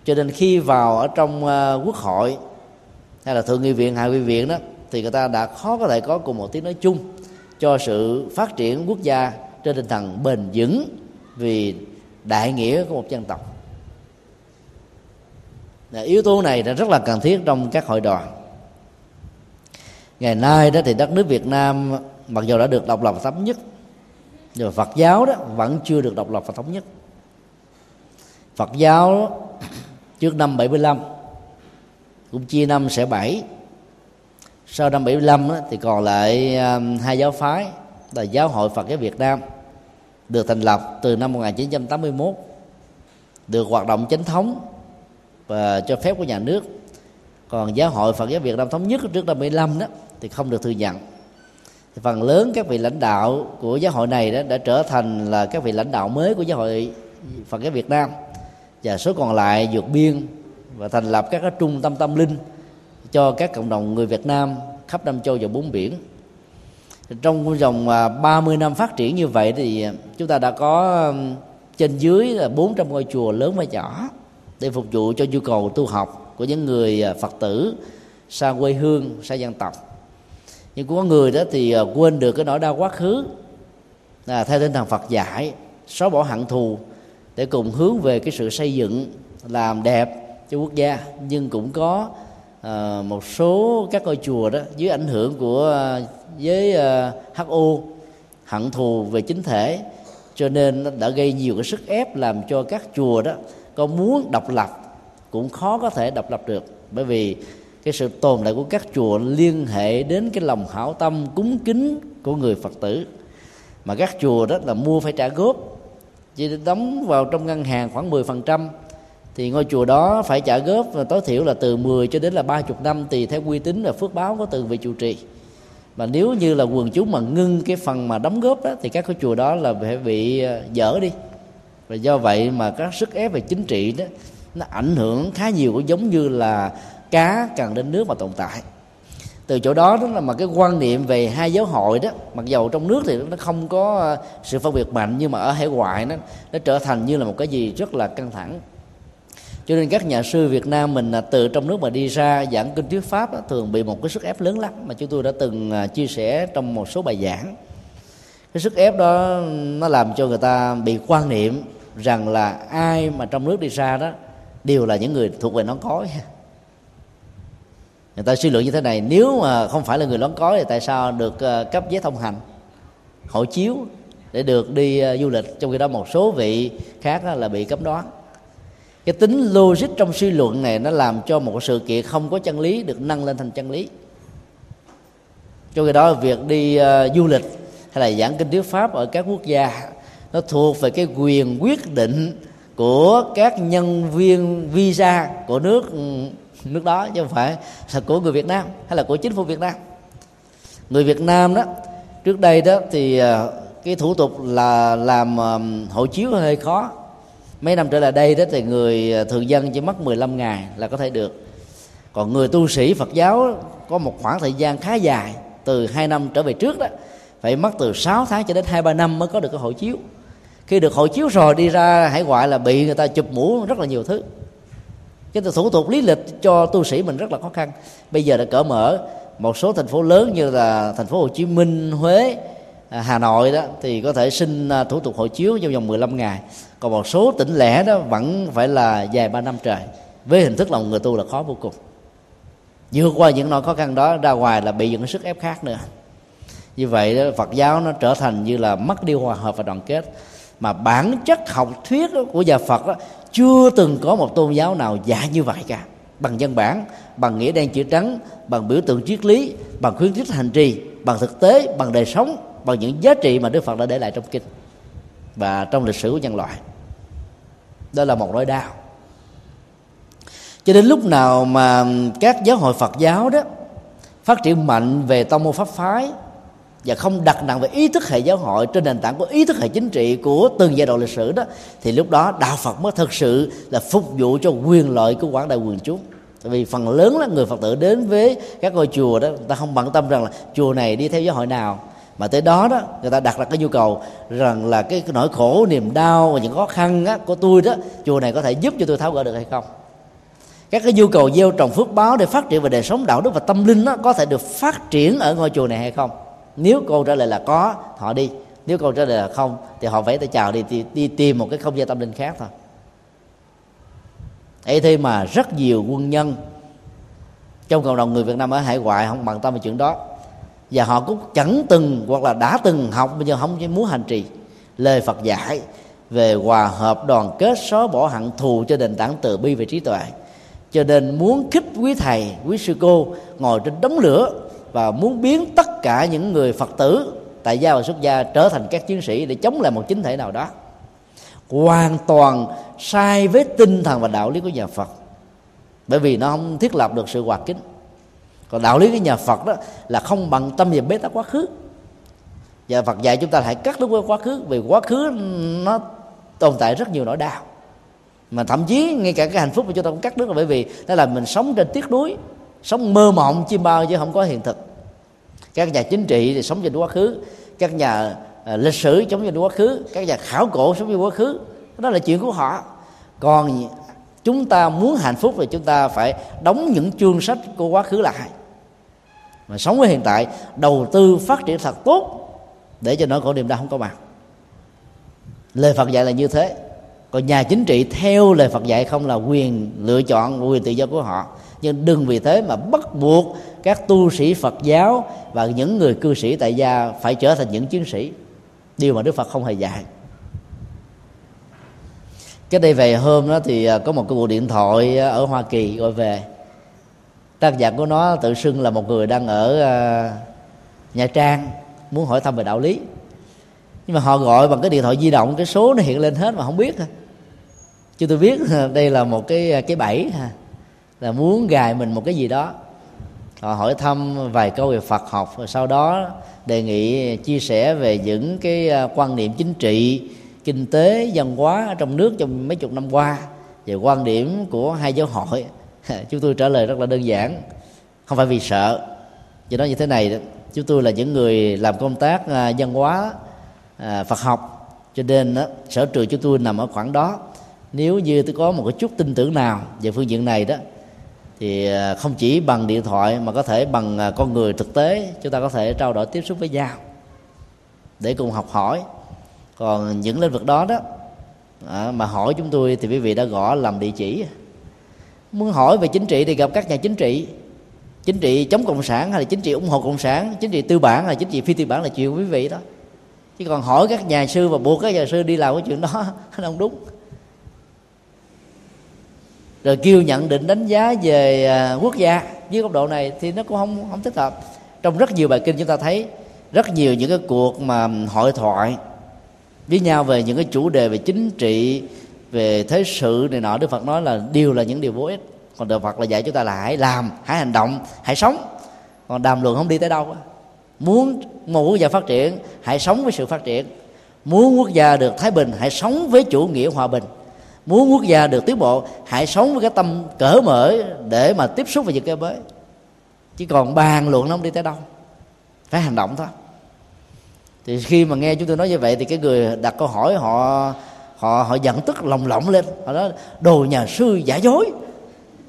Cho nên khi vào ở trong à, quốc hội hay là thượng nghị viện, hạ nghị viện đó, thì người ta đã khó có thể có cùng một tiếng nói chung cho sự phát triển quốc gia trên tinh thần bền vững vì đại nghĩa của một dân tộc. Yếu tố này là rất là cần thiết trong các hội đoàn ngày nay đó thì đất nước Việt Nam mặc dù đã được độc lập và thống nhất nhưng mà Phật giáo đó vẫn chưa được độc lập và thống nhất. Phật giáo trước năm 75 cũng chia năm sẽ bảy. Sau năm 75 đó, thì còn lại um, hai giáo phái là giáo hội Phật giáo Việt Nam được thành lập từ năm 1981 được hoạt động chính thống và cho phép của nhà nước. Còn giáo hội Phật giáo Việt Nam thống nhất trước năm 75 đó thì không được thừa nhận. Thì phần lớn các vị lãnh đạo của giáo hội này đó đã trở thành là các vị lãnh đạo mới của giáo hội Phật giáo Việt Nam. Và số còn lại vượt biên và thành lập các cái trung tâm tâm linh cho các cộng đồng người Việt Nam khắp năm châu và bốn biển. Trong vòng à, 30 năm phát triển như vậy thì chúng ta đã có trên dưới là 400 ngôi chùa lớn và nhỏ để phục vụ cho nhu cầu tu học của những người à, Phật tử xa quê hương, xa dân tộc nhưng có người đó thì à, quên được cái nỗi đau quá khứ. Là theo tinh thần Phật dạy xóa bỏ hận thù để cùng hướng về cái sự xây dựng làm đẹp cho quốc gia. Nhưng cũng có uh, một số các ngôi chùa đó dưới ảnh hưởng của à, uh, với uh, HO hận thù về chính thể. Cho nên nó đã gây nhiều cái sức ép làm cho các chùa đó có muốn độc lập cũng khó có thể độc lập được. Bởi vì cái sự tồn tại của các chùa liên hệ đến cái lòng hảo tâm cúng kính của người phật tử. Mà các chùa đó là mua phải trả góp. Chỉ đóng vào trong ngân hàng khoảng 10% thì ngôi chùa đó phải trả góp và tối thiểu là từ 10 cho đến là 30 năm tùy theo uy tín và phước báo của từng vị trụ trì. Mà nếu như là quần chúng mà ngưng cái phần mà đóng góp đó, thì các cái chùa đó là phải bị ờ, dở đi. Và do vậy mà các sức ép về chính trị đó, nó ảnh hưởng khá nhiều cũng giống như là cá cần đến nước mà tồn tại. Từ chỗ đó đó là mà cái quan niệm về hai giáo hội đó. Mặc dầu trong nước thì nó không có ờ, sự phân biệt mạnh nhưng mà ở hải ngoại nó nó trở thành như là một cái gì rất là căng thẳng. Cho nên các nhà sư Việt Nam mình là từ trong nước mà đi ra giảng kinh thuyết pháp đó, thường bị một cái sức ép lớn lắm mà chúng tôi đã từng à, chia sẻ trong một số bài giảng. Cái sức ép đó nó làm cho người ta bị quan niệm rằng là ai mà trong nước đi ra đó đều là những người thuộc về nón cói người ta suy luận như thế này nếu mà không phải là người lớn có thì tại sao được ờ, cấp giấy thông hành hộ chiếu để được đi ờ, du lịch? Trong khi đó một số vị khác là bị cấm đoán. Cái tính logic trong suy luận này nó làm cho một sự kiện không có chân lý được nâng lên thành chân lý. Trong khi đó việc đi uh, du lịch hay là giảng kinh thuyết pháp ở các quốc gia nó thuộc về cái quyền quyết định của các nhân viên visa của nước ừ, nước đó, chứ không phải là của người Việt Nam, hay là của chính phủ Việt Nam. Người Việt Nam đó, trước đây đó thì ờ, cái thủ tục là làm hộ chiếu hơi khó. Mấy năm trở lại đây đó thì người ờ, thường dân chỉ mất 15 ngày là có thể được. Còn người tu sĩ Phật giáo có một khoảng thời gian khá dài, từ 2 năm trở về trước đó, phải mất từ 6 tháng cho đến hai, ba năm mới có được cái hộ chiếu. Khi được hộ chiếu rồi đi ra hải ngoại là bị người ta chụp mũ rất là nhiều thứ cái thủ tục lý lịch cho tu sĩ mình rất là khó khăn. Bây giờ đã cỡ mở. Một số thành phố lớn như là thành phố Hồ Chí Minh, Huế, à, Hà Nội đó thì có thể xin à, thủ tục hộ chiếu trong vòng 15 ngày. Còn một số tỉnh lẻ đó vẫn phải là dài ba năm trời. Với hình thức lòng người tu là khó vô cùng. Vượt qua những nỗi khó khăn đó ra ngoài là bị những sức ép khác nữa. Như vậy đó, Phật giáo nó trở thành như là mất đi hòa hợp và đoàn kết. Mà bản chất học thuyết của nhà Phật đó, chưa từng có một tôn giáo nào dạy như vậy cả. Bằng dân bản, bằng nghĩa đen chữ trắng, bằng biểu tượng triết lý, bằng khuyến khích hành trì, bằng thực tế, bằng đời sống, bằng những giá trị mà Đức Phật đã để lại trong kinh và trong lịch sử của nhân loại. Đó là một nỗi đau. Cho đến lúc nào mà các giáo hội Phật giáo đó phát triển mạnh về tông môn pháp phái và không đặt nặng về ý thức hệ giáo hội trên nền tảng của ý thức hệ chính trị của từng giai đoạn lịch sử đó thì lúc đó đạo Phật mới thực sự là phục vụ cho quyền lợi của quảng đại quần chúng. Tại vì phần lớn là người phật tử đến với các ngôi chùa đó người ta không bận tâm rằng là chùa này đi theo giáo hội nào. Mà tới đó đó người ta đặt ra cái nhu cầu rằng là cái, cái nỗi khổ niềm đau và những khó khăn á, của tôi đó chùa này có thể giúp cho tôi tháo gỡ được hay không? Các cái nhu cầu gieo trồng phước báo để phát triển về đời sống đạo đức và tâm linh đó có thể được phát triển ở ngôi chùa này hay không? Nếu câu trả lời là có họ đi. Nếu câu trả lời là không thì họ phải tới chào đi, đi đi tìm một cái không gian tâm linh khác thôi. Ấy thế mà rất nhiều quân nhân trong cộng đồng người Việt Nam ở hải ngoại không bằng tâm về chuyện đó. Và họ cũng chẳng từng hoặc là đã từng học bây giờ không muốn hành trì lời Phật dạy về hòa hợp đoàn kết xóa bỏ hận thù cho nền tảng từ bi về trí tuệ. Cho nên muốn khích quý thầy quý sư cô ngồi trên đống lửa và muốn biến tất cả những người phật tử tại gia và xuất gia trở thành các chiến sĩ để chống lại một chính thể nào đó. Hoàn toàn sai với tinh thần và đạo lý của nhà phật. Bởi vì nó không thiết lập được sự hoạt kính. Còn đạo lý của nhà phật đó là không bằng tâm về bế tắc quá khứ. Và phật dạy chúng ta hãy cắt đứt với quá khứ vì quá khứ nó tồn tại rất nhiều nỗi đau. Mà thậm chí ngay cả cái hạnh phúc mà chúng ta cũng cắt đứt là bởi vì đó là mình sống trên tiếc nuối, sống mơ mộng, chim bao chứ không có hiện thực các nhà chính trị thì sống trên quá khứ. Các nhà à, lịch sử sống trên quá khứ. Các nhà khảo cổ sống trên quá khứ. Đó là chuyện của họ. Còn chúng ta muốn hạnh phúc thì chúng ta phải đóng những chương sách của quá khứ lại. Mà sống với hiện tại, đầu tư phát triển thật tốt để cho nỗi khổ niềm đau không có mặt lời phật dạy là như thế. Còn nhà chính trị theo lời phật dạy không là quyền lựa chọn, quyền tự do của họ nhưng đừng vì thế mà bắt buộc các tu sĩ phật giáo và những người cư sĩ tại gia phải trở thành những chiến sĩ. Điều mà đức phật không hề dạy. Cái đây về hôm đó thì à, có một cái cuộc điện thoại à, ở hoa kỳ gọi về. Tác giả của nó tự xưng là một người đang ở à, nhà trang, muốn hỏi thăm về đạo lý. Nhưng mà họ gọi bằng cái điện thoại di động, cái số nó hiện lên hết mà không biết. Chứ tôi biết đây là một cái cái bẫy là muốn gài mình một cái gì đó. Họ hỏi thăm vài câu về Phật học rồi sau đó đề nghị chia sẻ về những cái à, quan niệm chính trị kinh tế văn hóa trong nước trong mấy chục năm qua về quan điểm của hai giáo hội. Chúng tôi trả lời rất là đơn giản không phải vì sợ. Cho nó như thế này chúng tôi là những người làm công tác à, văn hóa à, Phật học cho nên đó, sở trường chúng tôi nằm ở khoảng đó. Nếu như tôi có một cái chút tin tưởng nào về phương diện này đó thì à, không chỉ bằng điện thoại mà có thể bằng à, con người thực tế. Chúng ta có thể trao đổi tiếp xúc với nhau để cùng học hỏi. Còn những lĩnh vực đó đó à, mà hỏi chúng tôi thì quý vị đã gõ làm địa chỉ. Muốn hỏi về chính trị thì gặp các nhà chính trị. Chính trị chống cộng sản hay là chính trị ủng hộ cộng sản chính trị tư bản hay là chính trị phi tư bản là chuyện của quý vị đó. Chứ còn hỏi các nhà sư và buộc các nhà sư đi làm cái chuyện đó nó không đúng rồi kêu nhận định đánh giá về à, quốc gia dưới góc độ này thì nó cũng không không thích hợp. Trong rất nhiều bài kinh chúng ta thấy, rất nhiều những cái cuộc mà hội thoại với nhau về những cái chủ đề về chính trị, về thế sự này nọ, đức phật nói là đều là những điều vô ích. Còn đức phật là dạy chúng ta là hãy làm, hãy hành động, hãy sống. Còn đàm luận không đi tới đâu muốn một quốc gia phát triển, hãy sống với sự phát triển. Muốn quốc gia được thái bình, hãy sống với chủ nghĩa hòa bình muốn quốc gia được tiến bộ hãy sống với cái tâm cởi mở để mà tiếp xúc với những cái mới. Chứ còn bàn luận nó không đi tới đâu. Phải hành động thôi. Thì khi mà nghe chúng tôi nói như vậy thì cái người đặt câu hỏi họ họ họ giận tức lòng lộng lên. Họ nói đồ nhà sư giả dối.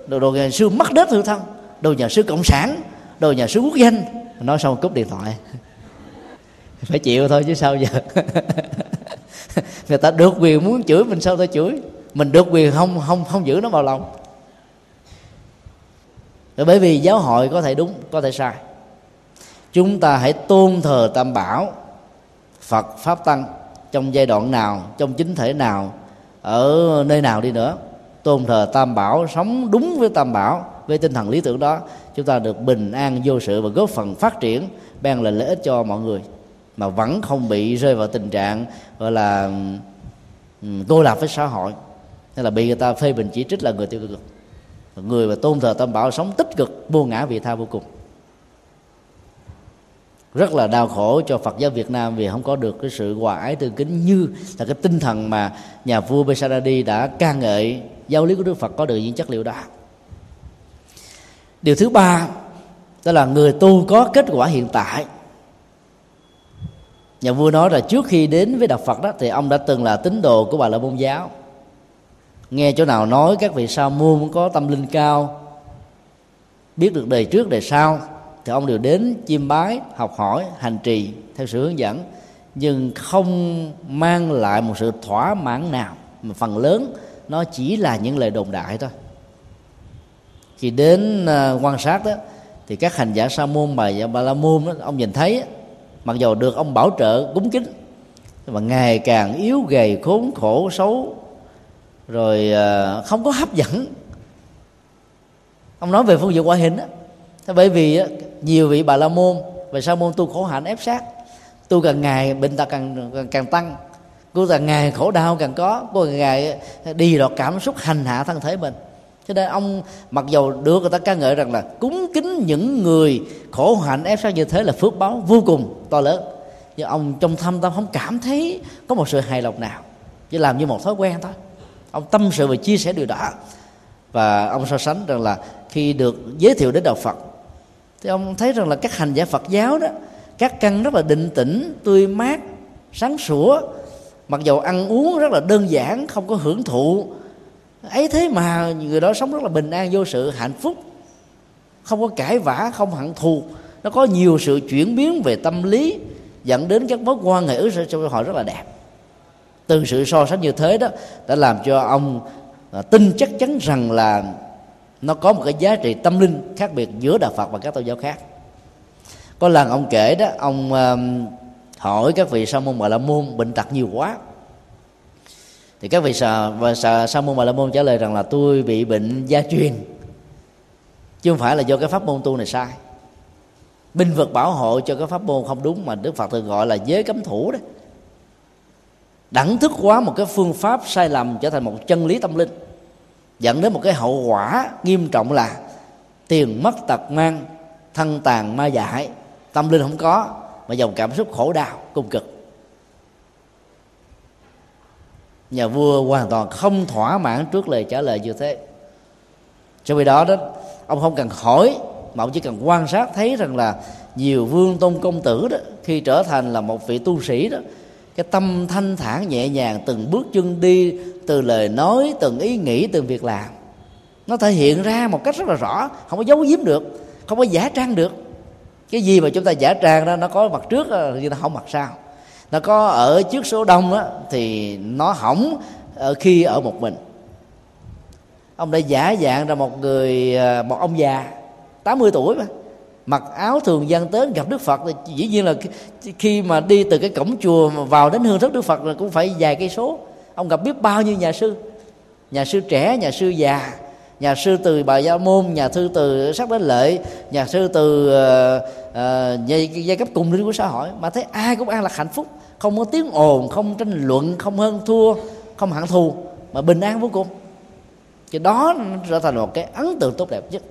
Đồ, đồ nhà sư mất đất thương thân. Đồ nhà sư cộng sản. Đồ nhà sư quốc danh. Nói xong cúp điện thoại. Phải chịu thôi chứ sao giờ? Người ta được quyền muốn chửi mình sao ta chửi? Mình được quyền không không không giữ nó vào lòng. Bởi vì giáo hội có thể đúng, có thể sai. Chúng ta hãy tôn thờ tam bảo, phật, pháp tăng, trong giai đoạn nào, trong chính thể nào, ở nơi nào đi nữa. Tôn thờ tam bảo, sống đúng với tam bảo, với tinh thần lý tưởng đó. Chúng ta được bình an, vô sự và góp phần phát triển, ban là lợi ích cho mọi người. Mà vẫn không bị rơi vào tình trạng gọi là ừ, cô lập với xã hội hay là bị người ta phê bình chỉ trích là người tiêu cực người mà tôn thờ tam bảo sống tích cực, vô ngã vị tha vô cùng. Rất là đau khổ cho Phật giáo Việt Nam vì không có được cái sự hòa ái tương kính như là cái tinh thần mà nhà vua Besaradi đã ca ngợi giáo lý của Đức Phật có được những chất liệu đó. Điều thứ ba, đó là người tu có kết quả hiện tại. Nhà vua nói là trước khi đến với đạo phật đó, thì ông đã từng là tín đồ của bà la môn giáo nghe chỗ nào nói các vị sa môn có tâm linh cao biết được đời trước đời sau thì ông đều đến chiêm bái học hỏi hành trì theo sự hướng dẫn. Nhưng không mang lại một sự thỏa mãn nào mà phần lớn nó chỉ là những lời đồn đại thôi. Khi đến ờ, quan sát đó thì các hành giả sa môn bà bà la môn đó, ông nhìn thấy mặc dù được ông bảo trợ cúng kính mà ngày càng yếu gầy khốn khổ xấu rồi à, không có hấp dẫn. Ông nói về phương diện ngoại hình đó bởi vì nhiều vị bà la môn về sa môn tu khổ hạnh ép sát. Tu càng ngày bệnh tật càng, càng càng tăng. Cô càng ngày khổ đau càng có. Cô càng ngày đi đọt cảm xúc hành hạ thân thể mình. Cho nên ông mặc dầu được người ta ca ngợi rằng là cúng kính những người khổ hạnh ép sát như thế là phước báo vô cùng to lớn. Nhưng ông trong thâm tâm không cảm thấy có một sự hài lòng nào. Chỉ làm như một thói quen thôi ông tâm sự và chia sẻ điều đó. Và ông so sánh rằng là khi được giới thiệu đến đạo Phật, thì ông thấy rằng là các hành giả Phật giáo đó, các căn rất là định tĩnh, tươi mát, sáng sủa, mặc dầu ăn uống rất là đơn giản, không có hưởng thụ. Ấy thế mà người đó sống rất là bình an, vô sự, hạnh phúc, không có cãi vã, không hận thù. Nó có nhiều sự chuyển biến về tâm lý, dẫn đến các mối quan hệ ứng xử trong họ rất là đẹp từ sự so sánh như thế đó đã làm cho ông à, tin chắc chắn rằng là nó có một cái giá trị tâm linh khác biệt giữa đạo Phật và các tôn giáo khác. Có lần ông kể đó ông hỏi các vị sa môn bà la môn bệnh tật nhiều quá. Thì các vị sa và sa, sa môn bà la môn trả lời rằng là tôi bị bệnh gia truyền chứ không phải là do cái pháp môn tu này sai. Binh vực bảo hộ cho cái pháp môn không đúng mà đức phật thường gọi là giới cấm thủ đấy đẳng thức hóa một cái phương pháp sai lầm trở thành một chân lý tâm linh. Dẫn đến một cái hậu quả nghiêm trọng là tiền, mất tật, mang, thân tàn, ma dại. Tâm linh không có, mà dòng cảm xúc khổ đau cung cực. Nhà vua hoàn toàn không thỏa mãn trước lời trả lời như thế. Cho vì đó đó, ông không cần hỏi, mà ông chỉ cần quan sát thấy rằng là nhiều vương tôn công tử đó khi trở thành là một vị tu sĩ đó cái tâm thanh thản nhẹ nhàng từng bước chân đi từ lời nói từng ý nghĩ từng việc làm. Nó thể hiện ra một cách rất là rõ không có giấu giếm được không có giả trang được. Cái gì mà chúng ta giả trang đó nó có mặt trước ờ, thì nó không mặt sau. Nó có ở trước số đông đó, thì nó hỏng ờ, khi ở một mình. Ông đã giả dạng ra một người ờ, một ông già 80 tuổi mà mặc áo thường dân tới gặp đức phật thì dĩ nhiên là khi mà đi từ cái cổng chùa mà vào đến hương thất đức phật là cũng phải vài cây số. Ông gặp biết bao nhiêu nhà sư? Nhà sư trẻ nhà sư già nhà sư từ bà gia môn nhà sư từ sắc đến lệ nhà sư từ uh, uh, giai, giai cấp cùng linh của xã hội. Mà thấy ai cũng an lạc hạnh phúc không có tiếng ồn không tranh luận không hơn thua không hận thù mà bình an vô cùng. Thì đó trở thành một cái ấn tượng tốt đẹp nhất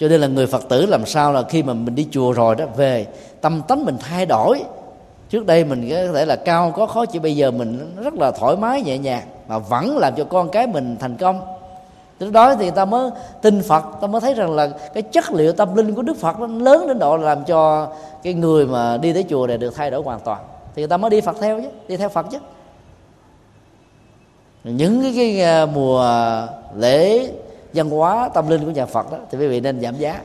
cho nên là người phật tử làm sao là khi mà mình đi chùa rồi đó về tâm tánh mình thay đổi. Trước đây mình có thể là cao có khó chỉ bây giờ mình rất là thoải mái nhẹ nhàng mà vẫn làm cho con cái mình thành công. Từ đó thì ta mới tin phật ta mới thấy rằng là cái chất liệu tâm linh của đức phật nó lớn đến độ làm cho cái người mà đi tới chùa này được thay đổi hoàn toàn. Thì người ta mới đi phật theo chứ đi theo phật chứ. Những cái, cái à, mùa lễ văn hóa, tâm linh của nhà phật đó, thì quý vị nên giảm giá.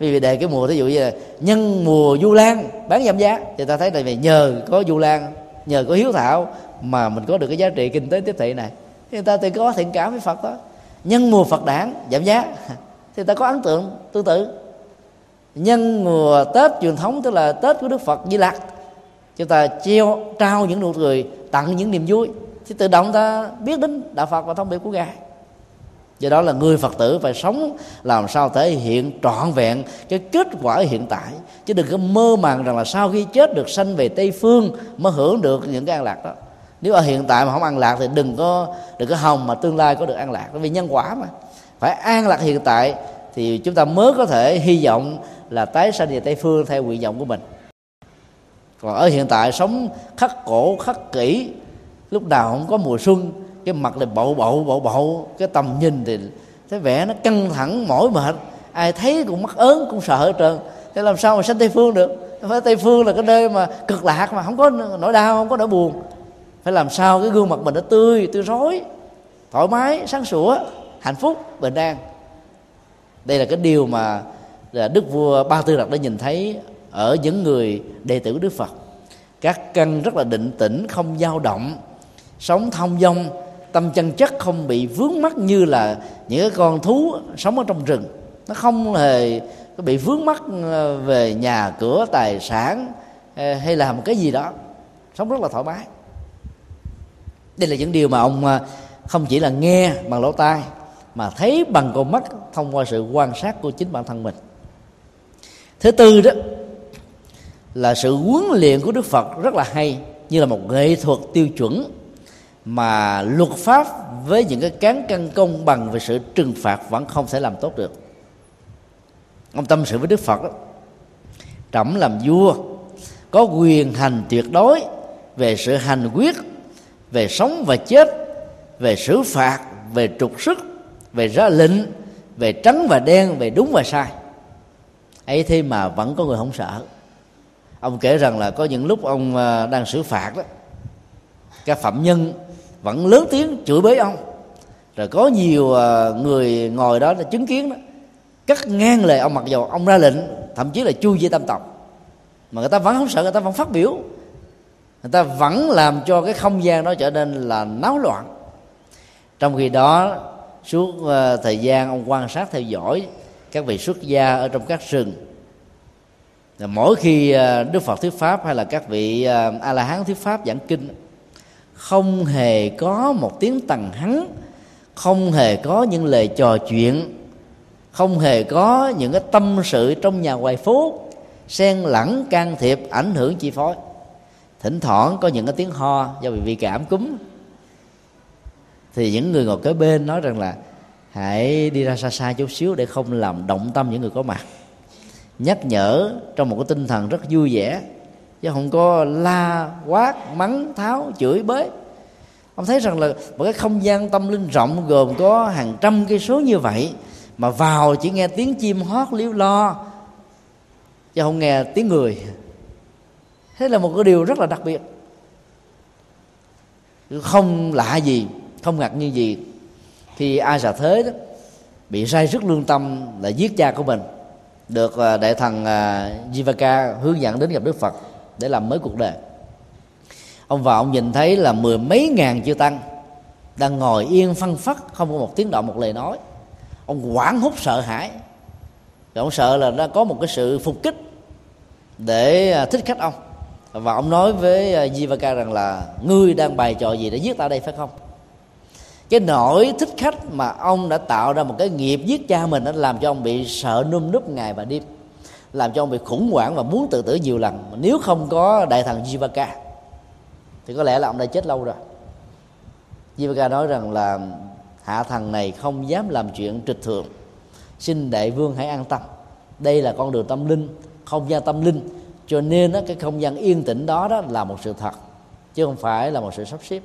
Quý vị đề cái mùa ví dụ như là nhân mùa du lan bán giảm giá, thì ta thấy là về nhờ có du lan, nhờ có hiếu thảo mà mình có được cái giá trị kinh tế tiếp thị này. Thì người ta thì có thiện cảm với phật đó. Nhân mùa phật đản, giảm giá. Thì ta có ấn tượng, tương tự. Nhân mùa tết truyền thống, tức là tết của đức phật di lặc, chúng ta treo, trao những nụ cười, tặng những niềm vui. Thì tự động ta biết đến đạo phật và thông điệp của ngài do đó là người phật tử phải sống làm sao thể hiện trọn vẹn cái kết quả hiện tại. Chứ đừng có mơ màng rằng là sau khi chết được sanh về tây phương mới hưởng được những cái an lạc đó. Nếu ở hiện tại mà không an lạc thì đừng có đừng có hồng mà tương lai có được an lạc. Vì nhân quả mà. Phải an lạc hiện tại thì chúng ta mới có thể hy vọng là tái sanh về tây phương theo nguyện vọng của mình. Còn ở hiện tại sống khắc cổ, khắc kỹ lúc nào không có mùa xuân cái mặt là bậu bậu bậu bậu cái tầm nhìn thì thấy vẻ nó căng thẳng, mỏi mệt. Ai thấy cũng mắc ớn, cũng sợ hết trơn. Thế làm sao mà sanh tây phương được? Phải tây phương là cái nơi mà cực lạc mà không có nỗi đau, không có nỗi buồn. Phải làm sao cái gương mặt mình nó tươi tươi rối thoải mái, sáng sủa, hạnh phúc, bình an. Đây là cái điều mà đức vua ba tư đặc đã nhìn thấy ở những người đệ tử đức phật. Các căn rất là định tĩnh, không dao động, sống thông dong tâm chân chất không bị vướng mắc như là những cái con thú sống ở trong rừng. Nó không hề bị vướng mắc ờ, về nhà cửa, tài sản ờ, hay là một cái gì đó. Sống rất là thoải mái. Đây là những điều mà ông ờ, không chỉ là nghe bằng lỗ tai, mà thấy bằng con mắt thông qua sự quan sát của chính bản thân mình. Thứ tư đó, là sự huấn luyện của đức phật rất là hay, như là một nghệ thuật tiêu chuẩn mà luật pháp với những cái cán cân công bằng về sự trừng phạt vẫn không thể làm tốt được. Ông tâm sự với đức phật đó, trẫm làm vua, có quyền hành tuyệt đối về sự hành quyết, về sống và chết, về xử phạt, về trục sức về ra lệnh, về trắng và đen, về đúng và sai. Ấy thế mà vẫn có người không sợ. Ông kể rằng là có những lúc ông ờ, đang xử phạt đó, các phạm nhân vẫn lớn tiếng chửi bới ông. Rồi có nhiều à, người ngồi đó là chứng kiến đó. Cắt ngang lời ông mặc dù ông ra lệnh, thậm chí là chui dây tam tộc. Mà người ta vẫn không sợ, người ta vẫn phát biểu. Người ta vẫn làm cho cái không gian đó trở nên là náo loạn. Trong khi đó, suốt à, thời gian ông quan sát theo dõi các vị xuất gia ở trong các rừng mỗi khi à, đức phật thuyết pháp hay là các vị a la hán thuyết pháp giảng kinh không hề có một tiếng tầng hắng, không hề có những lời trò chuyện, không hề có những cái tâm sự trong nhà ngoài phố, xen lẫn can thiệp ảnh hưởng chi phối. Thỉnh thoảng có những cái tiếng ho do bị vi cảm cúm. Thì những người ngồi kế bên nói rằng là, hãy đi ra xa xa chút xíu để không làm động tâm những người có mặt. Nhắc nhở trong một cái tinh thần rất vui vẻ chứ không có la quát, mắng, tháo, chửi bới ông thấy rằng là một cái không gian tâm linh rộng gồm có hàng trăm cây số như vậy, mà vào chỉ nghe tiếng chim hót líu lo, chứ không nghe tiếng người. Thế là một cái điều rất là đặc biệt. Không lạ gì, không ngạc nhiên gì, khi ai xà thế đó bị sai rất lương tâm là giết cha của mình, được à, đại thần à, Jivaka hướng dẫn đến gặp Đức Phật để làm mới cuộc đời. Ông vào ông nhìn thấy là mười mấy ngàn chư tăng, đang ngồi yên phân phất không có một tiếng động, một lời nói. Ông quảng hút sợ hãi. Rồi ông sợ là nó có một cái sự phục kích để à, thích khách ông. Và ông nói với à, Jivaka rằng là, ngươi đang bày trò gì để giết ta đây, phải không? Cái nỗi thích khách mà ông đã tạo ra một cái nghiệp giết cha mình, nó làm cho ông bị sợ num núp ngày và đêm làm cho ông bị khủng hoảng và muốn tự tử nhiều lần. Nếu không có đại thần Jivaka thì có lẽ là ông đã chết lâu rồi. Jivaka nói rằng là hạ thần này không dám làm chuyện trịch thượng. Xin đại vương hãy an tâm. Đây là con đường tâm linh không gian tâm linh. Cho nên đó, cái không gian yên tĩnh đó đó là một sự thật chứ không phải là một sự sắp xếp.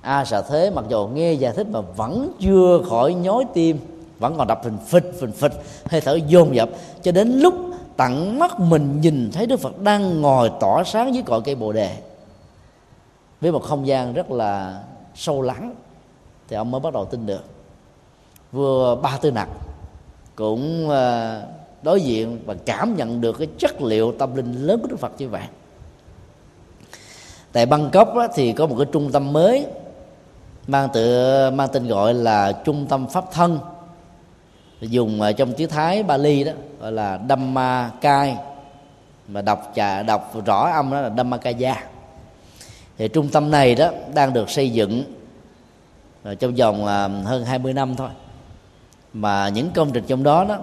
A à, xà thế mặc dù nghe giải thích mà vẫn chưa khỏi nhói tim vẫn còn đập phình phịch phình phịch hơi thở dồn dập cho đến lúc tận mắt mình nhìn thấy đức phật đang ngồi tỏa sáng dưới cội cây bồ đề. Với một không gian rất là sâu lắng thì ông mới bắt đầu tin được. Vừa ba tư nặc cũng ờ, đối diện và cảm nhận được cái chất liệu tâm linh lớn của đức phật như vậy. Tại bangkok đó, thì có một cái trung tâm mới mang tự mang tên gọi là trung tâm pháp thân dùng trong tiếng thái bali đó gọi là dhamma kai. Mà đọc trà đọc rõ âm đó là dhammakaya thì trung tâm này đó đang được xây dựng à, trong vòng à, hơn 20 năm thôi. Mà những công trình trong đó đó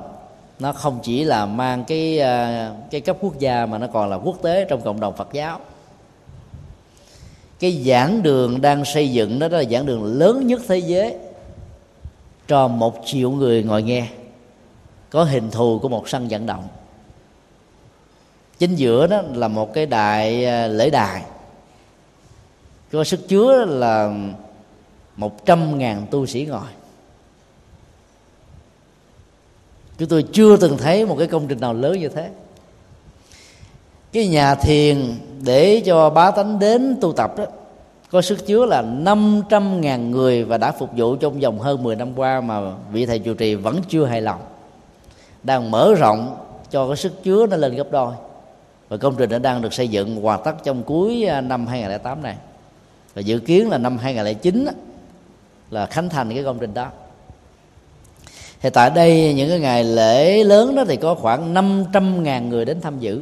nó không chỉ là mang cái à, cái cấp quốc gia mà nó còn là quốc tế trong cộng đồng Phật giáo. Cái giảng đường đang xây dựng đó, đó là giảng đường lớn nhất thế giới cho một triệu người ngồi nghe, có hình thù của một sân vận động. Chính giữa đó là một cái đại à, lễ đài. Có sức chứa là một trăm ngàn tu sĩ ngồi. Chúng tôi chưa từng thấy một cái công trình nào lớn như thế. Cái nhà thiền để cho bá tánh đến tu tập đó có sức chứa là 500 ngàn người và đã phục vụ trong vòng hơn 10 năm qua mà vị thầy trụ trì vẫn chưa hài lòng. Đang mở rộng cho cái sức chứa nó lên gấp đôi. Và công trình đã đang được xây dựng hoàn tất trong cuối à, năm 2008 này. Và dự kiến là năm 2009 là khánh thành cái công trình đó. Thì tại đây những cái ngày lễ lớn đó thì có khoảng 500 ngàn người đến tham dự.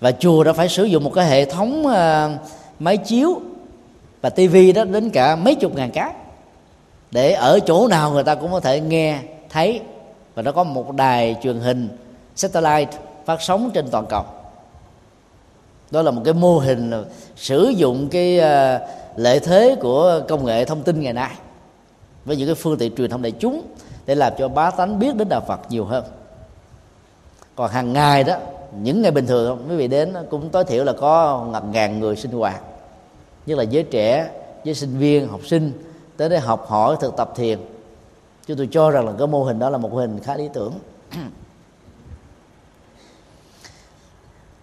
Và chùa đã phải sử dụng một cái hệ thống uh, máy chiếu và tivi đó đến cả mấy chục ngàn cái. Để ở chỗ nào người ta cũng có thể nghe, thấy và nó có một đài truyền hình satellite phát sóng trên toàn cầu. Đó là một cái mô hình sử dụng cái ờ, lợi thế của công nghệ thông tin ngày nay với những cái phương tiện truyền thông đại chúng để làm cho bá tánh biết đến đạo Phật nhiều hơn. Còn hàng ngày đó những ngày bình thường quý vị đến cũng tối thiểu là có ngập ngàn người sinh hoạt. Như là giới trẻ, giới sinh viên, học sinh, tới đây học hỏi, thực tập thiền. Chúng tôi cho rằng là cái mô hình đó là một mô hình khá lý tưởng.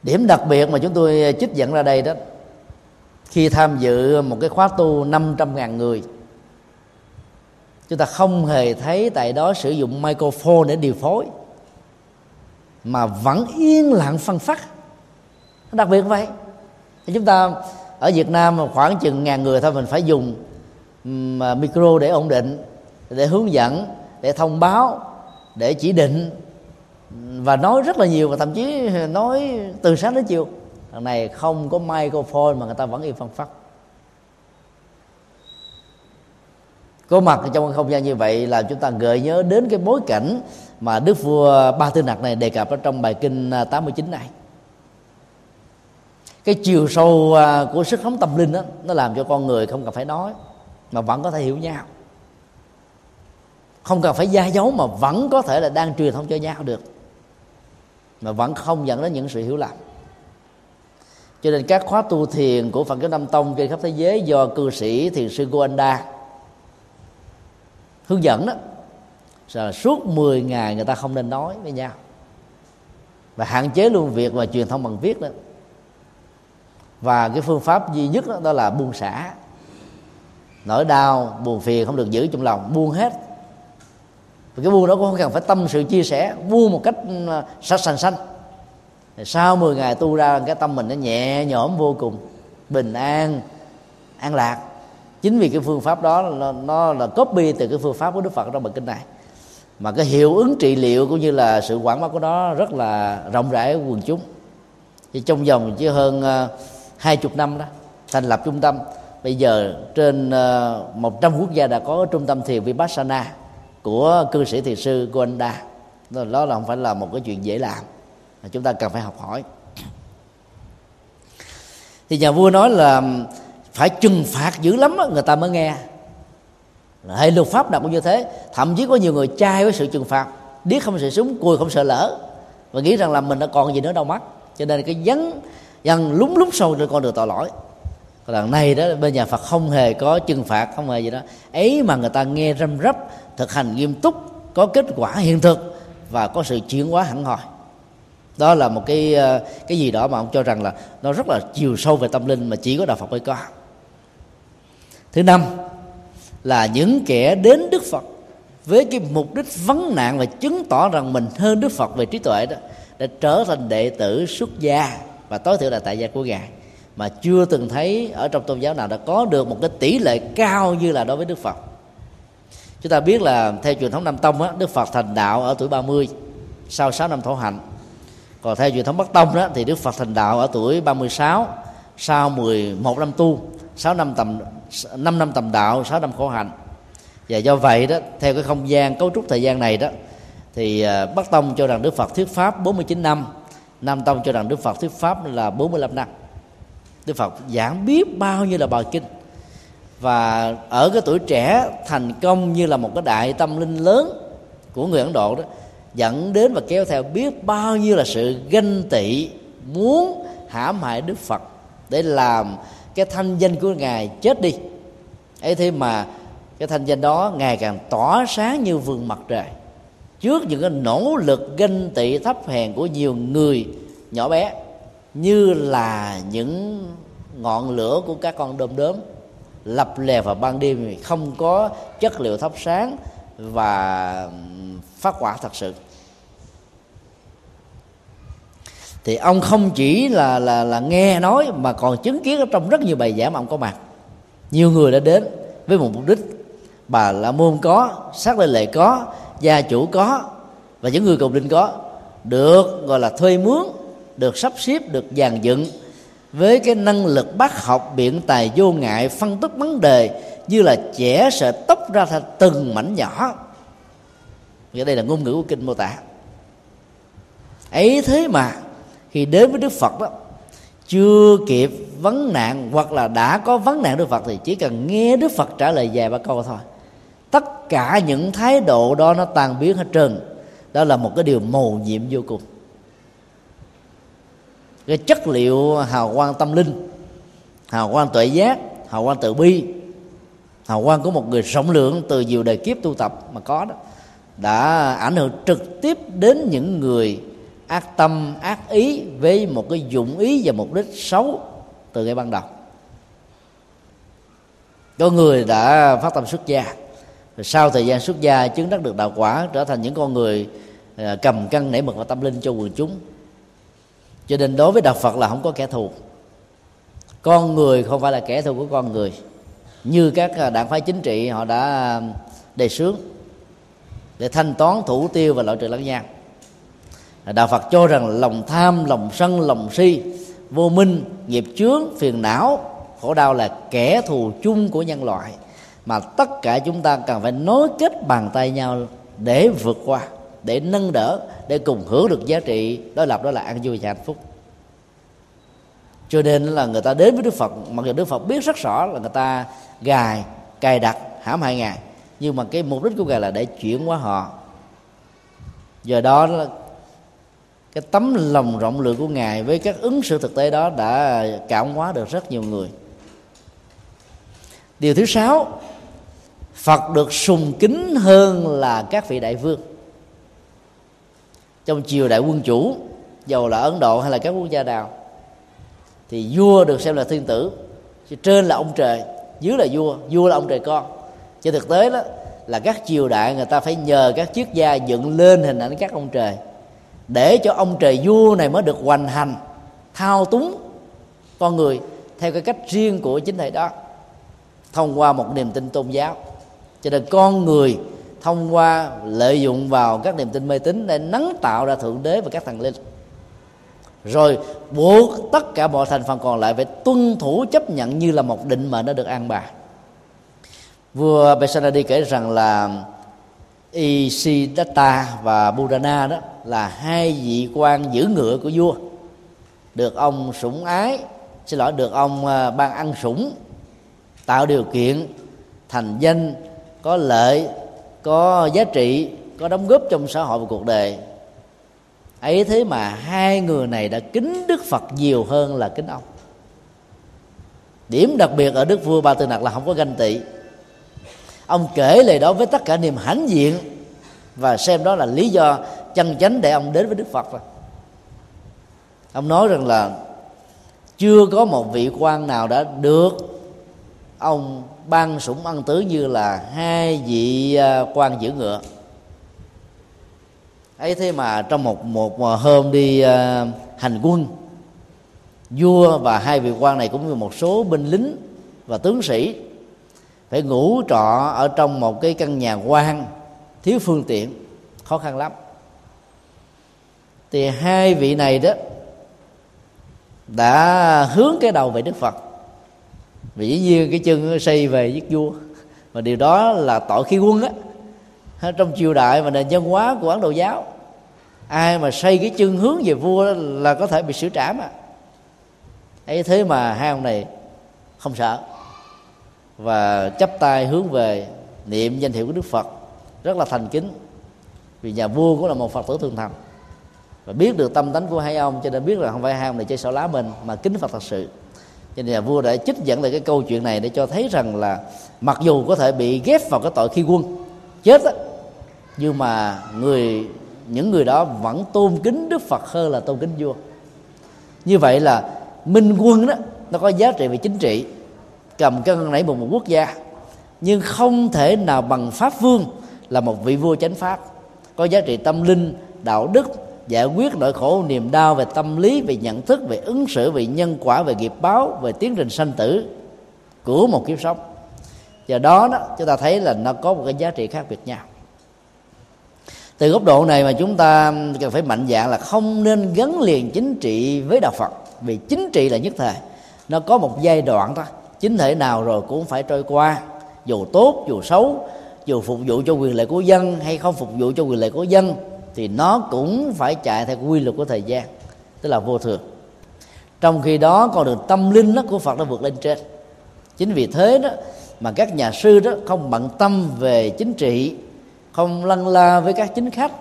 Điểm đặc biệt mà chúng tôi trích dẫn ra đây đó, khi tham dự một cái khóa tu 500 ngàn người, chúng ta không hề thấy tại đó sử dụng microphone để điều phối mà vẫn yên lặng phân phát. Đặc biệt vậy thì chúng ta ở Việt Nam khoảng chừng ngàn người thôi, mình phải dùng à, micro để ổn định, để hướng dẫn, để thông báo, để chỉ định, và nói rất là nhiều và thậm chí nói từ sáng đến chiều. Thằng này không có microphone mà người ta vẫn yên phân phát. Có mặt trong không gian như vậy là chúng ta gợi nhớ đến cái bối cảnh mà đức vua ba tư nặc này đề cập ở trong bài kinh à, 89 này. Cái chiều sâu à, của sức sống tâm linh đó nó làm cho con người không cần phải nói, mà vẫn có thể hiểu nhau. Không cần phải gia dấu mà vẫn có thể là đang truyền thông cho nhau được. Mà vẫn không dẫn đến những sự hiểu lầm. Cho nên các khóa tu thiền của Phật giáo Nam Tông trên khắp thế giới do cư sĩ thiền sư Goanda hướng dẫn đó là suốt 10 ngày người ta không nên nói với nhau. Và hạn chế luôn việc và truyền thông bằng viết đó. Và cái phương pháp duy nhất đó, đó là buông xả. Nỗi đau buồn phiền không được giữ trong lòng buông hết. Và cái buông đó cũng không cần phải tâm sự chia sẻ buông một cách ừ, sạch sành xanh sau 10 ngày tu ra cái tâm mình nó nhẹ nhõm vô cùng bình an an lạc. Chính vì cái phương pháp đó nó, nó là copy từ cái phương pháp của đức phật trong bài kinh này mà cái hiệu ứng trị liệu cũng như là sự quảng bá của nó rất là rộng rãi quần chúng. Thì trong vòng chỉ hơn ờ, hai chục năm đó thành lập trung tâm. Bây giờ trên uh, một trăm quốc gia đã có trung tâm thiền vipassana của cư sĩ thiền sư Gonda đó là không phải là một cái chuyện dễ làm mà chúng ta cần phải học hỏi. Thì nhà vua nói là phải trừng phạt dữ lắm người ta mới nghe hệ luật pháp nào cũng như thế, thậm chí có nhiều người chai với sự trừng phạt, điếc không sợ súng, cùi không sợ lỡ và nghĩ rằng là mình đã còn gì nữa đâu mắt cho nên cái dấn dần lúng lúng sâu trên con đường tội lỗi. Còn lần này đó, bên nhà Phật không hề có trừng phạt, không hề gì đó. Ấy mà người ta nghe răm rắp thực hành nghiêm túc, có kết quả hiện thực, và có sự chuyển hóa hẳn hoi. Đó là một cái ờ, cái gì đó mà ông cho rằng là nó rất là chiều sâu về tâm linh mà chỉ có đạo Phật mới có. Thứ năm là những kẻ đến Đức Phật với cái mục đích vấn nạn và chứng tỏ rằng mình hơn Đức Phật về trí tuệ đó đã trở thành đệ tử xuất gia. Và tối thiểu là tại gia của ngài. Mà chưa từng thấy ở trong tôn giáo nào đã có được một cái tỷ lệ cao như là đối với Đức Phật. Chúng ta biết là theo truyền thống Nam Tông á, Đức Phật thành đạo ở tuổi 30 sau 6 năm thổ hạnh. Còn theo truyền thống Bắc Tông đó thì Đức Phật thành đạo ở tuổi 36 sau 11 năm tu. 6 năm tầm 5 năm tầm đạo 6 năm khổ hạnh. Và do vậy đó, theo cái không gian, cấu trúc thời gian này đó, thì à, Bắc Tông cho rằng Đức Phật thuyết pháp 49 năm, Nam Tông cho rằng Đức Phật thuyết pháp là 45 năm. Đức Phật giảng biết bao nhiêu là bài kinh. Và ở cái tuổi trẻ thành công như là một cái đại tâm linh lớn của người ấn độ đó, dẫn đến và kéo theo biết bao nhiêu là sự ganh tị, muốn hãm hại đức phật để làm cái thanh danh của ngài chết đi. Ấy thế mà cái thanh danh đó ngày càng tỏa sáng như vườn mặt trời. Trước những cái nỗ lực ganh tị thấp hèn của nhiều người nhỏ bé, như là những ngọn lửa của các con đom đóm lập lè vào ban đêm, không có chất liệu thắp sáng và phát quả thật sự. Thì ông không chỉ là là là nghe nói mà còn chứng kiến ở trong rất nhiều bài giảng mà ông có mặt. Nhiều người đã đến với một mục đích. Bà la môn có, sát lệ lệ có, gia chủ có và những người cầu linh có. Được, gọi là, thuê mướn, được sắp xếp, được dàn dựng với cái năng lực bác học biện tài vô ngại, phân tích vấn đề như là trẻ sợi tóc ra thành từng mảnh nhỏ. Và đây là ngôn ngữ của kinh mô tả. Ấy thế mà khi đến với đức phật đó, chưa kịp vấn nạn hoặc là đã có vấn nạn đức phật thì chỉ cần nghe đức phật trả lời vài ba câu thôi. Tất cả những thái độ đó nó tan biến hết trơn. Đó là một cái điều mầu nhiệm vô cùng. Cái chất liệu hào quang tâm linh, hào quang tuệ giác, hào quang tự bi, hào quang của một người rộng lượng từ nhiều đời kiếp tu tập mà có đó, đã ảnh hưởng trực tiếp đến những người ác tâm, ác ý với một cái dụng ý và mục đích xấu từ ngay ban đầu. Có người đã phát tâm xuất gia sau thời gian xuất gia chứng đắc được đạo quả, trở thành những con người à, cầm cân nảy mực và tâm linh cho quần chúng. Cho nên đối với đạo phật là không có kẻ thù. Con người không phải là kẻ thù của con người. Như các à, đảng phái chính trị, họ đã à, đề xướng để thanh toán thủ tiêu và loại trừ lẫn nhau đạo phật cho rằng lòng tham, lòng sân, lòng si, vô minh, nghiệp chướng, phiền não, khổ đau là kẻ thù chung của nhân loại. Mà tất cả chúng ta cần phải nối kết bàn tay nhau để vượt qua, để nâng đỡ, để cùng hưởng được giá trị đối lập đó là an vui và hạnh phúc. Cho nên là người ta đến với đức phật, mặc dù đức phật biết rất rõ là người ta gài, cài đặt, hãm hại ngài, nhưng mà cái mục đích của ngài là để chuyển hóa họ. Do đó cái tấm lòng rộng lượng của ngài với các ứng xử thực tế đó đã cảm hóa được rất nhiều người. Điều thứ sáu, phật được sùng kính hơn là các vị đại vương. Trong triều đại quân chủ, dầu là ấn độ hay là các quốc gia nào, thì vua được xem là thiên tử. Trên là ông trời, dưới là vua vua là ông trời con. Trên thực tế đó, là các triều đại người ta phải nhờ các triết gia dựng lên hình ảnh các ông trời để cho ông trời vua này mới được hoành hành, thao túng con người theo cái cách riêng của chính thầy đó, thông qua một niềm tin tôn giáo. Cho nên con người thông qua lợi dụng vào các niềm tin mê tín để nắng tạo ra thượng đế và các thần linh. Rồi buộc tất cả mọi thành phần còn lại phải tuân thủ chấp nhận như là một định mệnh đã được an bài. Vua Besanadi kể rằng là Isidatta và Burana đó là hai vị quan giữ ngựa của vua. Được ông sủng ái, xin lỗi, được ông à, ban ăn sủng, tạo điều kiện, thành danh, có lợi, có giá trị, có đóng góp trong xã hội và cuộc đời. Ấy thế mà hai người này đã kính đức phật nhiều hơn là kính ông. Điểm đặc biệt ở đức vua ba tư nặc là không có ganh tị ông kể lời đó với tất cả niềm hãnh diện. Và xem đó là lý do chân chánh để ông đến với đức phật. Rồi ông nói rằng là chưa có một vị quan nào đã được ông ban sủng ăn tứ như là hai vị à, quan giữ ngựa. Ấy thế mà trong một một hôm đi à, hành quân, vua và hai vị quan này cũng như một số binh lính và tướng sĩ phải ngủ trọ ở trong một cái căn nhà quan thiếu phương tiện, khó khăn lắm. Thì hai vị này đó đã hướng cái đầu về đức phật. Vì dĩ nhiên cái chân xây về giết vua. Và điều đó là tội khi quân á. Trong triều đại và nền văn hóa của ấn độ giáo, ai mà xây cái chân hướng về vua là có thể bị xử trảm à. Ấy thế mà hai ông này không sợ và chắp tay hướng về niệm danh hiệu của đức phật. Rất là thành kính, vì nhà vua cũng là một phật tử thương thành. Và biết được tâm tánh của hai ông, cho nên biết là không phải hai ông này chơi xỏ lá mình, mà kính phật thật sự. Cho nên nhà vua đã trích dẫn lại cái câu chuyện này để cho thấy rằng là mặc dù có thể bị ghép vào cái tội khi quân, chết á, nhưng mà người, những người đó vẫn tôn kính đức phật hơn là tôn kính vua. Như vậy là minh quân đó, nó có giá trị về chính trị cầm cân nảy một, một quốc gia. Nhưng không thể nào bằng pháp vương là một vị vua chánh pháp. Có giá trị tâm linh đạo đức giải quyết nỗi khổ niềm đau về tâm lý về nhận thức về ứng xử về nhân quả về nghiệp báo về tiến trình sanh tử của một kiếp sống. Và đó đó chúng ta thấy là nó có một cái giá trị khác biệt nhau. Từ góc độ này mà chúng ta cần phải mạnh dạng là không nên gắn liền chính trị với đạo phật. Vì chính trị là nhất thời. Nó có một giai đoạn thôi chính thể nào rồi cũng phải trôi qua. Dù tốt, dù xấu, dù phục vụ cho quyền lợi của dân hay không phục vụ cho quyền lợi của dân, thì nó cũng phải chạy theo quy luật của thời gian, tức là vô thường. Trong khi đó, con đường tâm linh đó của phật đã vượt lên trên. Chính vì thế đó mà các nhà sư đó không bận tâm về chính trị, không lăn la với các chính khách,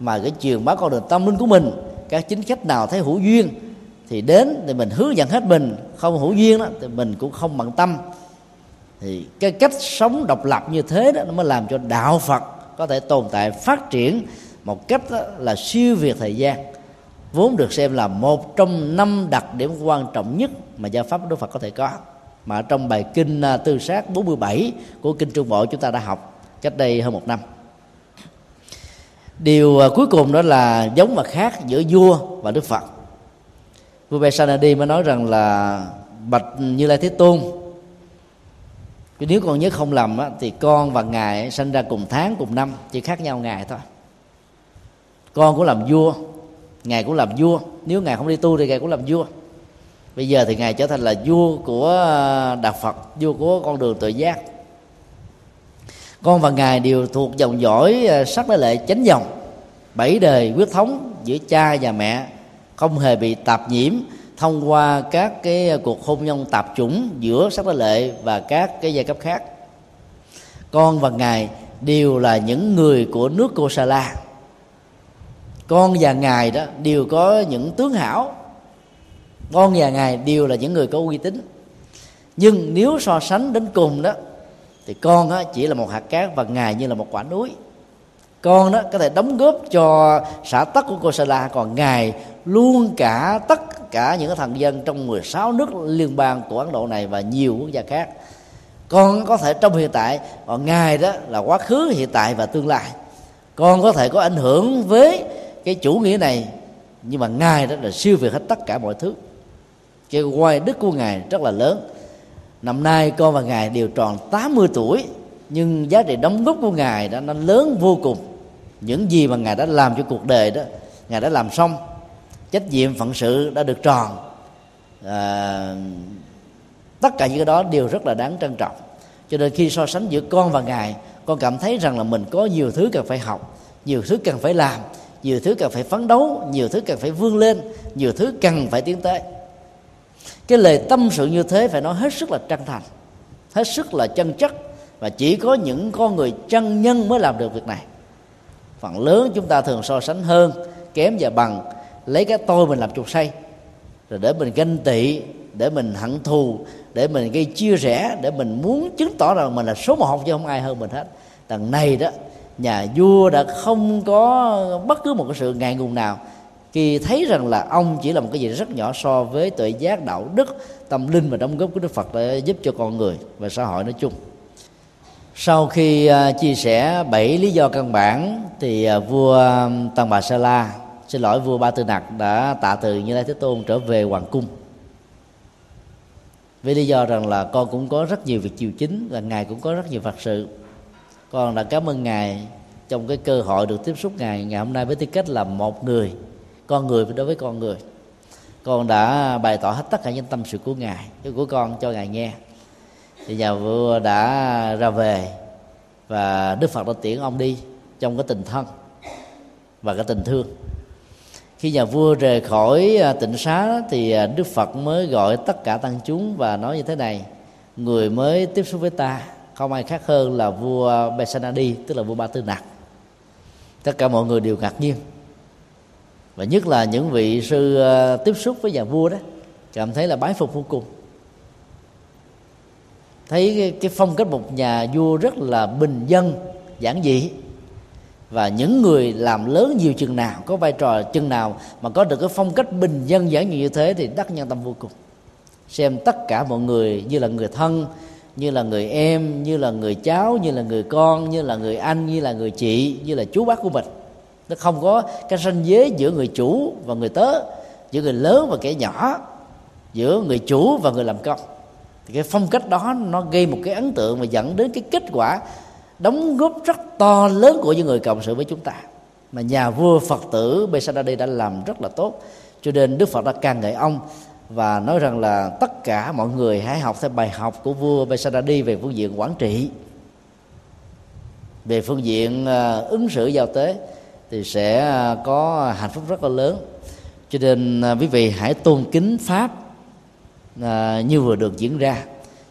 mà cái truyền bá con đường tâm linh của mình, các chính khách nào thấy hữu duyên thì đến thì mình hướng dẫn hết mình, không hữu duyên đó, thì mình cũng không bận tâm. Thì cái cách sống độc lập như thế đó, nó mới làm cho đạo phật có thể tồn tại, phát triển một cách là siêu việt thời gian. Vốn được xem là một trong năm đặc điểm quan trọng nhất mà giáo pháp Đức Phật có thể có. Mà trong bài kinh à, tư sát 47 của kinh Trung Bộ chúng ta đã học cách đây hơn một năm. Điều à, cuối cùng đó là giống và khác giữa vua và Đức Phật vua Besanadi mới nói rằng là bạch như lai thế tôn nếu con nhớ không lầm á, thì con và ngài sinh ra cùng tháng cùng năm chỉ khác nhau ngày thôi. Con cũng làm vua ngài cũng làm vua. Nếu ngài không đi tu thì ngài cũng làm vua. Bây giờ thì ngài trở thành là vua của à, đạo phật vua của con đường tự giác. Con và ngài đều thuộc dòng dõi à, sắc đế lệ chánh dòng bảy đời quyết thống giữa cha và mẹ không hề bị tạp nhiễm thông qua các cái cuộc hôn nhân tạp chủng giữa sắc đế lệ và các cái giai cấp khác. Con và ngài đều là những người của nước cô sa la. con và ngài đó đều có những tướng hảo. Con và ngài đều là những người có uy tín. Nhưng nếu so sánh đến cùng đó thì con đó chỉ là một hạt cát và ngài như là một quả núi. Con đó có thể đóng góp cho xã tắc của cô sa la, còn ngài luôn cả tất cả những thần dân trong 16 nước liên bang của Ấn Độ này và nhiều quốc gia khác. Con có thể trong hiện tại còn ngài đó là quá khứ, hiện tại và tương lai. Con có thể có ảnh hưởng với cái chủ nghĩa này, nhưng mà ngài đó là siêu việt hết tất cả mọi thứ. Cái quay đức của ngài rất là lớn. Năm nay con và ngài đều tròn 80 tuổi, nhưng giá trị đóng góp của ngài đó, nó lớn vô cùng. Những gì mà ngài đã làm cho cuộc đời đó, ngài đã làm xong trách nhiệm phận sự đã được tròn. À, tất cả những cái đó đều rất là đáng trân trọng. Cho nên khi so sánh giữa con và ngài con cảm thấy rằng là mình có nhiều thứ cần phải học nhiều thứ cần phải làm nhiều thứ cần phải phấn đấu nhiều thứ cần phải vươn lên nhiều thứ cần phải tiến tới. Cái lời tâm sự như thế phải nói hết sức là chân thành hết sức là chân chất và chỉ có những con người chân nhân mới làm được việc này. Phần lớn chúng ta thường so sánh hơn kém và bằng lấy cái tôi mình làm chuột say. Rồi để mình ganh tị, để mình hận thù, để mình gây chia rẽ, để mình muốn chứng tỏ rằng mình là số một chứ không ai hơn mình hết. Đằng này đó, nhà vua đã không có bất cứ một cái sự ngại ngùng nào. Khi thấy rằng là ông chỉ là một cái gì rất nhỏ so với tuệ giác, đạo đức, tâm linh và đóng góp của đức phật để giúp cho con người và xã hội nói chung. Sau khi à, chia sẻ bảy lý do căn bản thì à, vua à, tăng bà sa la xin lỗi, vua ba tư nặc đã tạ từ như lai thế tôn trở về hoàng cung. Vì lý do rằng là con cũng có rất nhiều việc chiều chính và ngài cũng có rất nhiều phật sự. Con đã cảm ơn ngài trong cái cơ hội được tiếp xúc ngài ngày hôm nay với tư cách là một người, con người đối với con người. Con đã bày tỏ hết tất cả những tâm sự của ngài, của con cho ngài nghe. Thì nhà vua đã ra về và đức phật đã tiễn ông đi trong cái tình thân và cái tình thương khi nhà vua rời khỏi à, tịnh xá thì à, đức phật mới gọi tất cả tăng chúng và nói như thế này người mới tiếp xúc với ta không ai khác hơn là vua Besanadi tức là vua Ba Tư Nặc. Tất cả mọi người đều ngạc nhiên. Và nhất là những vị sư à, tiếp xúc với nhà vua đó cảm thấy là bái phục vô cùng. Thấy cái, cái phong cách một nhà vua rất là bình dân giản dị và những người làm lớn nhiều chừng nào, có vai trò chừng nào mà có được cái phong cách bình dân giản dị như thế thì đắc nhân tâm vô cùng. Xem tất cả mọi người như là người thân, như là người em, như là người cháu, như là người con, như là người anh, như là người chị, như là chú bác của mình. Nó không có cái ranh giới giữa người chủ và người tớ, giữa người lớn và kẻ nhỏ, giữa người chủ và người làm công thì cái phong cách đó nó gây một cái ấn tượng và dẫn đến cái kết quả đóng góp rất to lớn của những người cộng sự với chúng ta. Mà nhà vua phật tử Besadadi đã làm rất là tốt. Cho nên Đức Phật đã ca ngợi ông và nói rằng là tất cả mọi người hãy học theo bài học của vua Besadadi về phương diện quản trị. Về phương diện à, ứng xử giao tế thì sẽ à, có hạnh phúc rất là lớn. Cho nên à, quý vị hãy tôn kính pháp như vừa được diễn ra.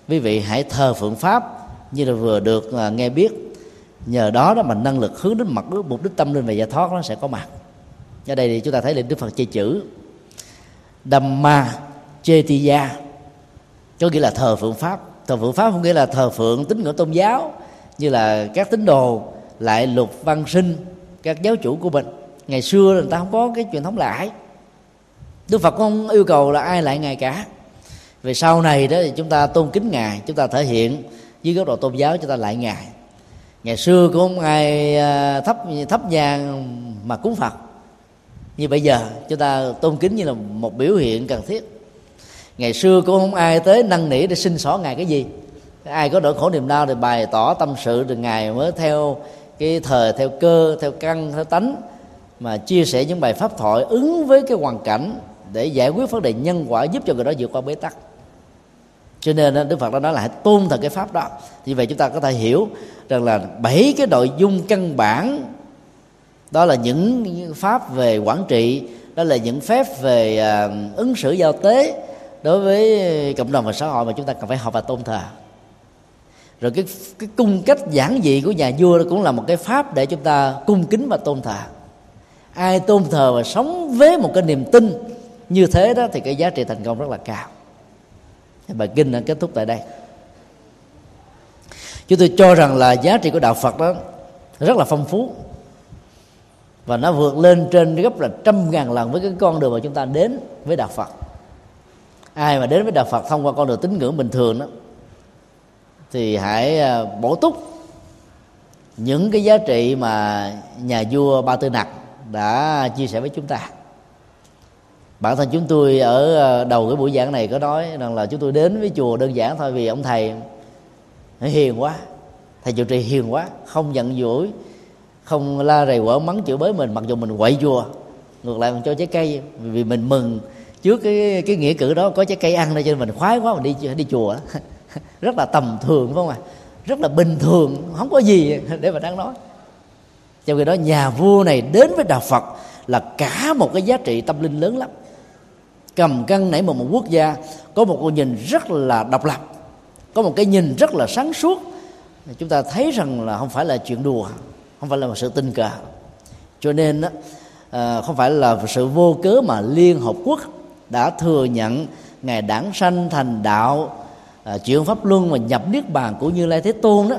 Quý vị hãy thờ phượng pháp như là vừa được à, nghe biết. Nhờ đó đó mà năng lực hướng đến mặt mục đích tâm linh và giải thoát nó sẽ có mặt. Ở đây thì chúng ta thấy là đức phật chê chữ. Dhamma Chetiya có nghĩa là thờ phượng pháp. Thờ phượng pháp không nghĩa là thờ phượng tín ngưỡng tôn giáo, như là các tín đồ lại lục văn sinh các giáo chủ của mình. Ngày xưa người ta không có cái truyền thống lại. Đức phật không yêu cầu là ai lại ngài cả. Về sau này đó thì chúng ta tôn kính ngài, chúng ta thể hiện dưới góc độ tôn giáo chúng ta lại ngài. Ngày xưa cũng không ai à, thấp thấp nhang mà cúng phật. Như bây giờ, chúng ta tôn kính như là một biểu hiện cần thiết. Ngày xưa cũng không ai tới năn nỉ để xin xỏ ngài cái gì. Ai có nỗi khổ niềm đau thì bày tỏ tâm sự từ ngài mới theo cái thời, theo cơ, theo căn, theo tánh mà chia sẻ những bài pháp thoại ứng với cái hoàn cảnh để giải quyết vấn đề nhân quả giúp cho người đó vượt qua bế tắc cho nên đức phật đã nói là hãy tôn thờ cái pháp đó. Như vậy chúng ta có thể hiểu rằng là bảy cái nội dung căn bản. Đó là những pháp về quản trị, đó là những phép về à, ứng xử giao tế đối với cộng đồng và xã hội mà chúng ta cần phải học và tôn thờ. Rồi cái cái cung cách giản dị của nhà vua cũng là một cái pháp để chúng ta cung kính và tôn thờ. Ai tôn thờ và sống với một cái niềm tin như thế đó thì cái giá trị thành công rất là cao bài kinh đã kết thúc tại đây. Chúng tôi cho rằng là giá trị của đạo phật đó rất là phong phú. Và nó vượt lên trên gấp là trăm ngàn lần với cái con đường mà chúng ta đến với đạo phật. Ai mà đến với đạo phật thông qua con đường tín ngưỡng bình thường đó, thì hãy à, bổ túc những cái giá trị mà nhà vua ba tư nặc đã chia sẻ với chúng ta bản thân chúng tôi ở ờ, đầu cái buổi giảng này có nói rằng là chúng tôi đến với chùa đơn giản thôi vì ông thầy hiền quá. Thầy chủ trì hiền quá, không giận dỗi, không la rầy quở mắng chửi bới mình, mặc dù mình quậy chùa, ngược lại mình cho trái cây, vì mình mừng. Trước cái cái nghĩa cử đó có trái cây ăn đây cho nên mình khoái quá mình đi đi chùa. Rất là tầm thường, phải không ạ? Rất là bình thường, không có gì để mà đang nói. Trong khi đó, nhà vua này đến với đạo phật là cả một cái giá trị tâm linh lớn lắm cầm cân nảy một một quốc gia có một cái nhìn rất là độc lập có một cái nhìn rất là sáng suốt. Chúng ta thấy rằng là không phải là chuyện đùa không phải là một sự tình cờ. Cho nên đó, à, không phải là sự vô cớ mà liên hợp quốc đã thừa nhận ngài đảng sanh thành đạo chuyện chuyển pháp luân và nhập niết bàn của như lai thế tôn đó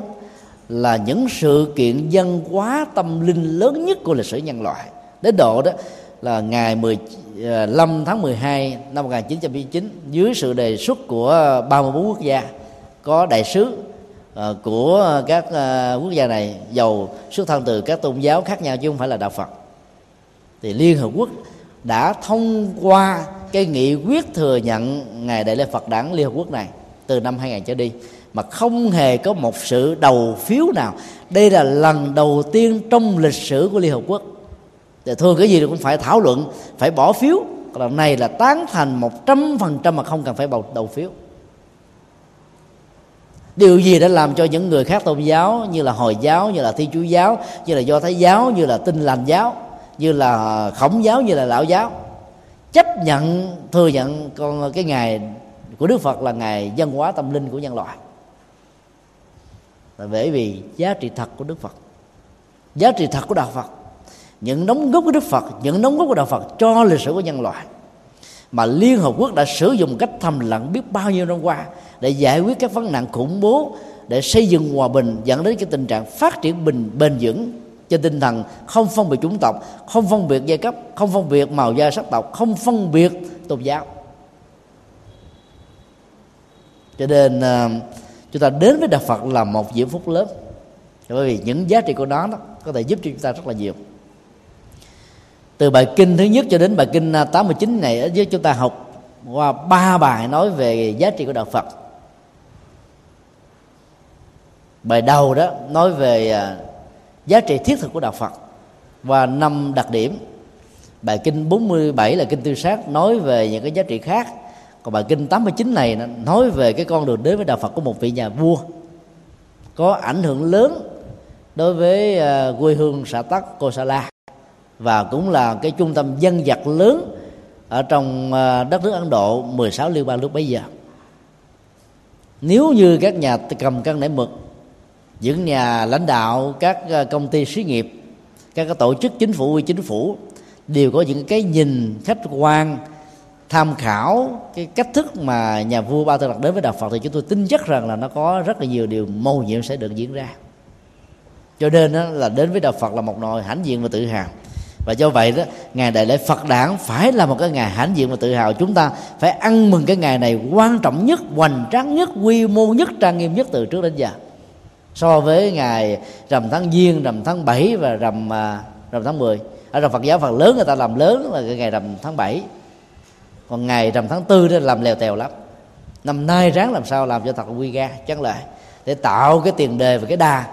là những sự kiện văn hóa tâm linh lớn nhất của lịch sử nhân loại. Đến độ đó là ngày 15 à, tháng 12 năm 1999 dưới sự đề xuất của 34 quốc gia, có đại sứ à, của các à, quốc gia này giàu xuất thân từ các tôn giáo khác nhau chứ không phải là đạo Phật. Thì Liên Hợp Quốc đã thông qua cái nghị quyết thừa nhận ngày đại lễ Phật đản Liên Hợp Quốc này từ năm 2000 trở đi, mà không hề có một sự đầu phiếu nào. Đây là lần đầu tiên trong lịch sử của Liên Hợp Quốc thì thường cái gì cũng phải thảo luận, phải bỏ phiếu. Còn lần này là tán thành một trăm phần trăm mà không cần phải bầu, đầu phiếu. Điều gì đã làm cho những người khác tôn giáo, như là hồi giáo, như là thi chúa giáo, như là do thái giáo, như là tinh lành giáo, như là khổng giáo, như là lão giáo, chấp nhận, thừa nhận con cái ngày của đức phật là ngày văn hóa tâm linh của nhân loại. Là bởi vì giá trị thật của đức phật, giá trị thật của đạo phật những đóng góp của đức phật, những đóng góp của đạo phật cho lịch sử của nhân loại. Mà liên hợp quốc đã sử dụng cách thầm lặng biết bao nhiêu năm qua để giải quyết các vấn nạn khủng bố, để xây dựng hòa bình, dẫn đến cái tình trạng phát triển bình, bền vững trên tinh thần không phân biệt chủng tộc, không phân biệt giai cấp, không phân biệt màu da sắc tộc, không phân biệt tôn giáo. Cho nên ờ, chúng ta đến với đạo phật là một diễm phúc lớn. Bởi vì những giá trị của nó đó có thể giúp cho chúng ta rất là nhiều từ bài kinh thứ nhất cho đến bài kinh à, 89 này ở dưới chúng ta học qua ba bài nói về giá trị của đạo Phật. Bài đầu đó nói về à, giá trị thiết thực của đạo Phật và năm đặc điểm. Bài kinh 47 là kinh tư sát nói về những cái giá trị khác. Còn bài kinh 89 này nói về cái con đường đến với đạo Phật của một vị nhà vua, có ảnh hưởng lớn đối với à, quê hương xã Tắc cô sa la và cũng là cái trung tâm dân vật lớn ở trong à, đất nước Ấn Độ 16 liên bang lúc bấy giờ. Nếu như các nhà cầm cân nảy mực, những nhà lãnh đạo, các à, công ty xí nghiệp, các tổ chức chính phủ, uy chính phủ đều có những cái nhìn khách quan, tham khảo cái cách thức mà nhà vua ba tư đặt đến với đạo phật thì chúng tôi tin chắc rằng là nó có rất là nhiều điều mâu nhiệm sẽ được diễn ra. Cho nên đó là đến với đạo phật là một nồi hãnh diện và tự hào và do vậy đó ngày đại lễ Phật đản phải là một cái ngày hãnh diện và tự hào. Chúng ta phải ăn mừng cái ngày này quan trọng nhất, hoành tráng nhất, quy mô nhất, trang nghiêm nhất từ trước đến giờ. So với ngày rằm tháng giêng, rằm tháng 7 và rằm à, rằm tháng 10 ở trong Phật giáo phần lớn người ta làm lớn là cái ngày rằm tháng 7 còn ngày rằm tháng tư đó làm lèo tèo lắm. Năm nay ráng làm sao làm cho thật quy ga chắc lại để tạo cái tiền đề và cái đà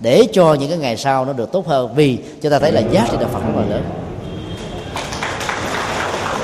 để cho những cái ngày sau nó được tốt hơn. Vì chúng ta thấy là giá trị đạo Phật rất là lớn.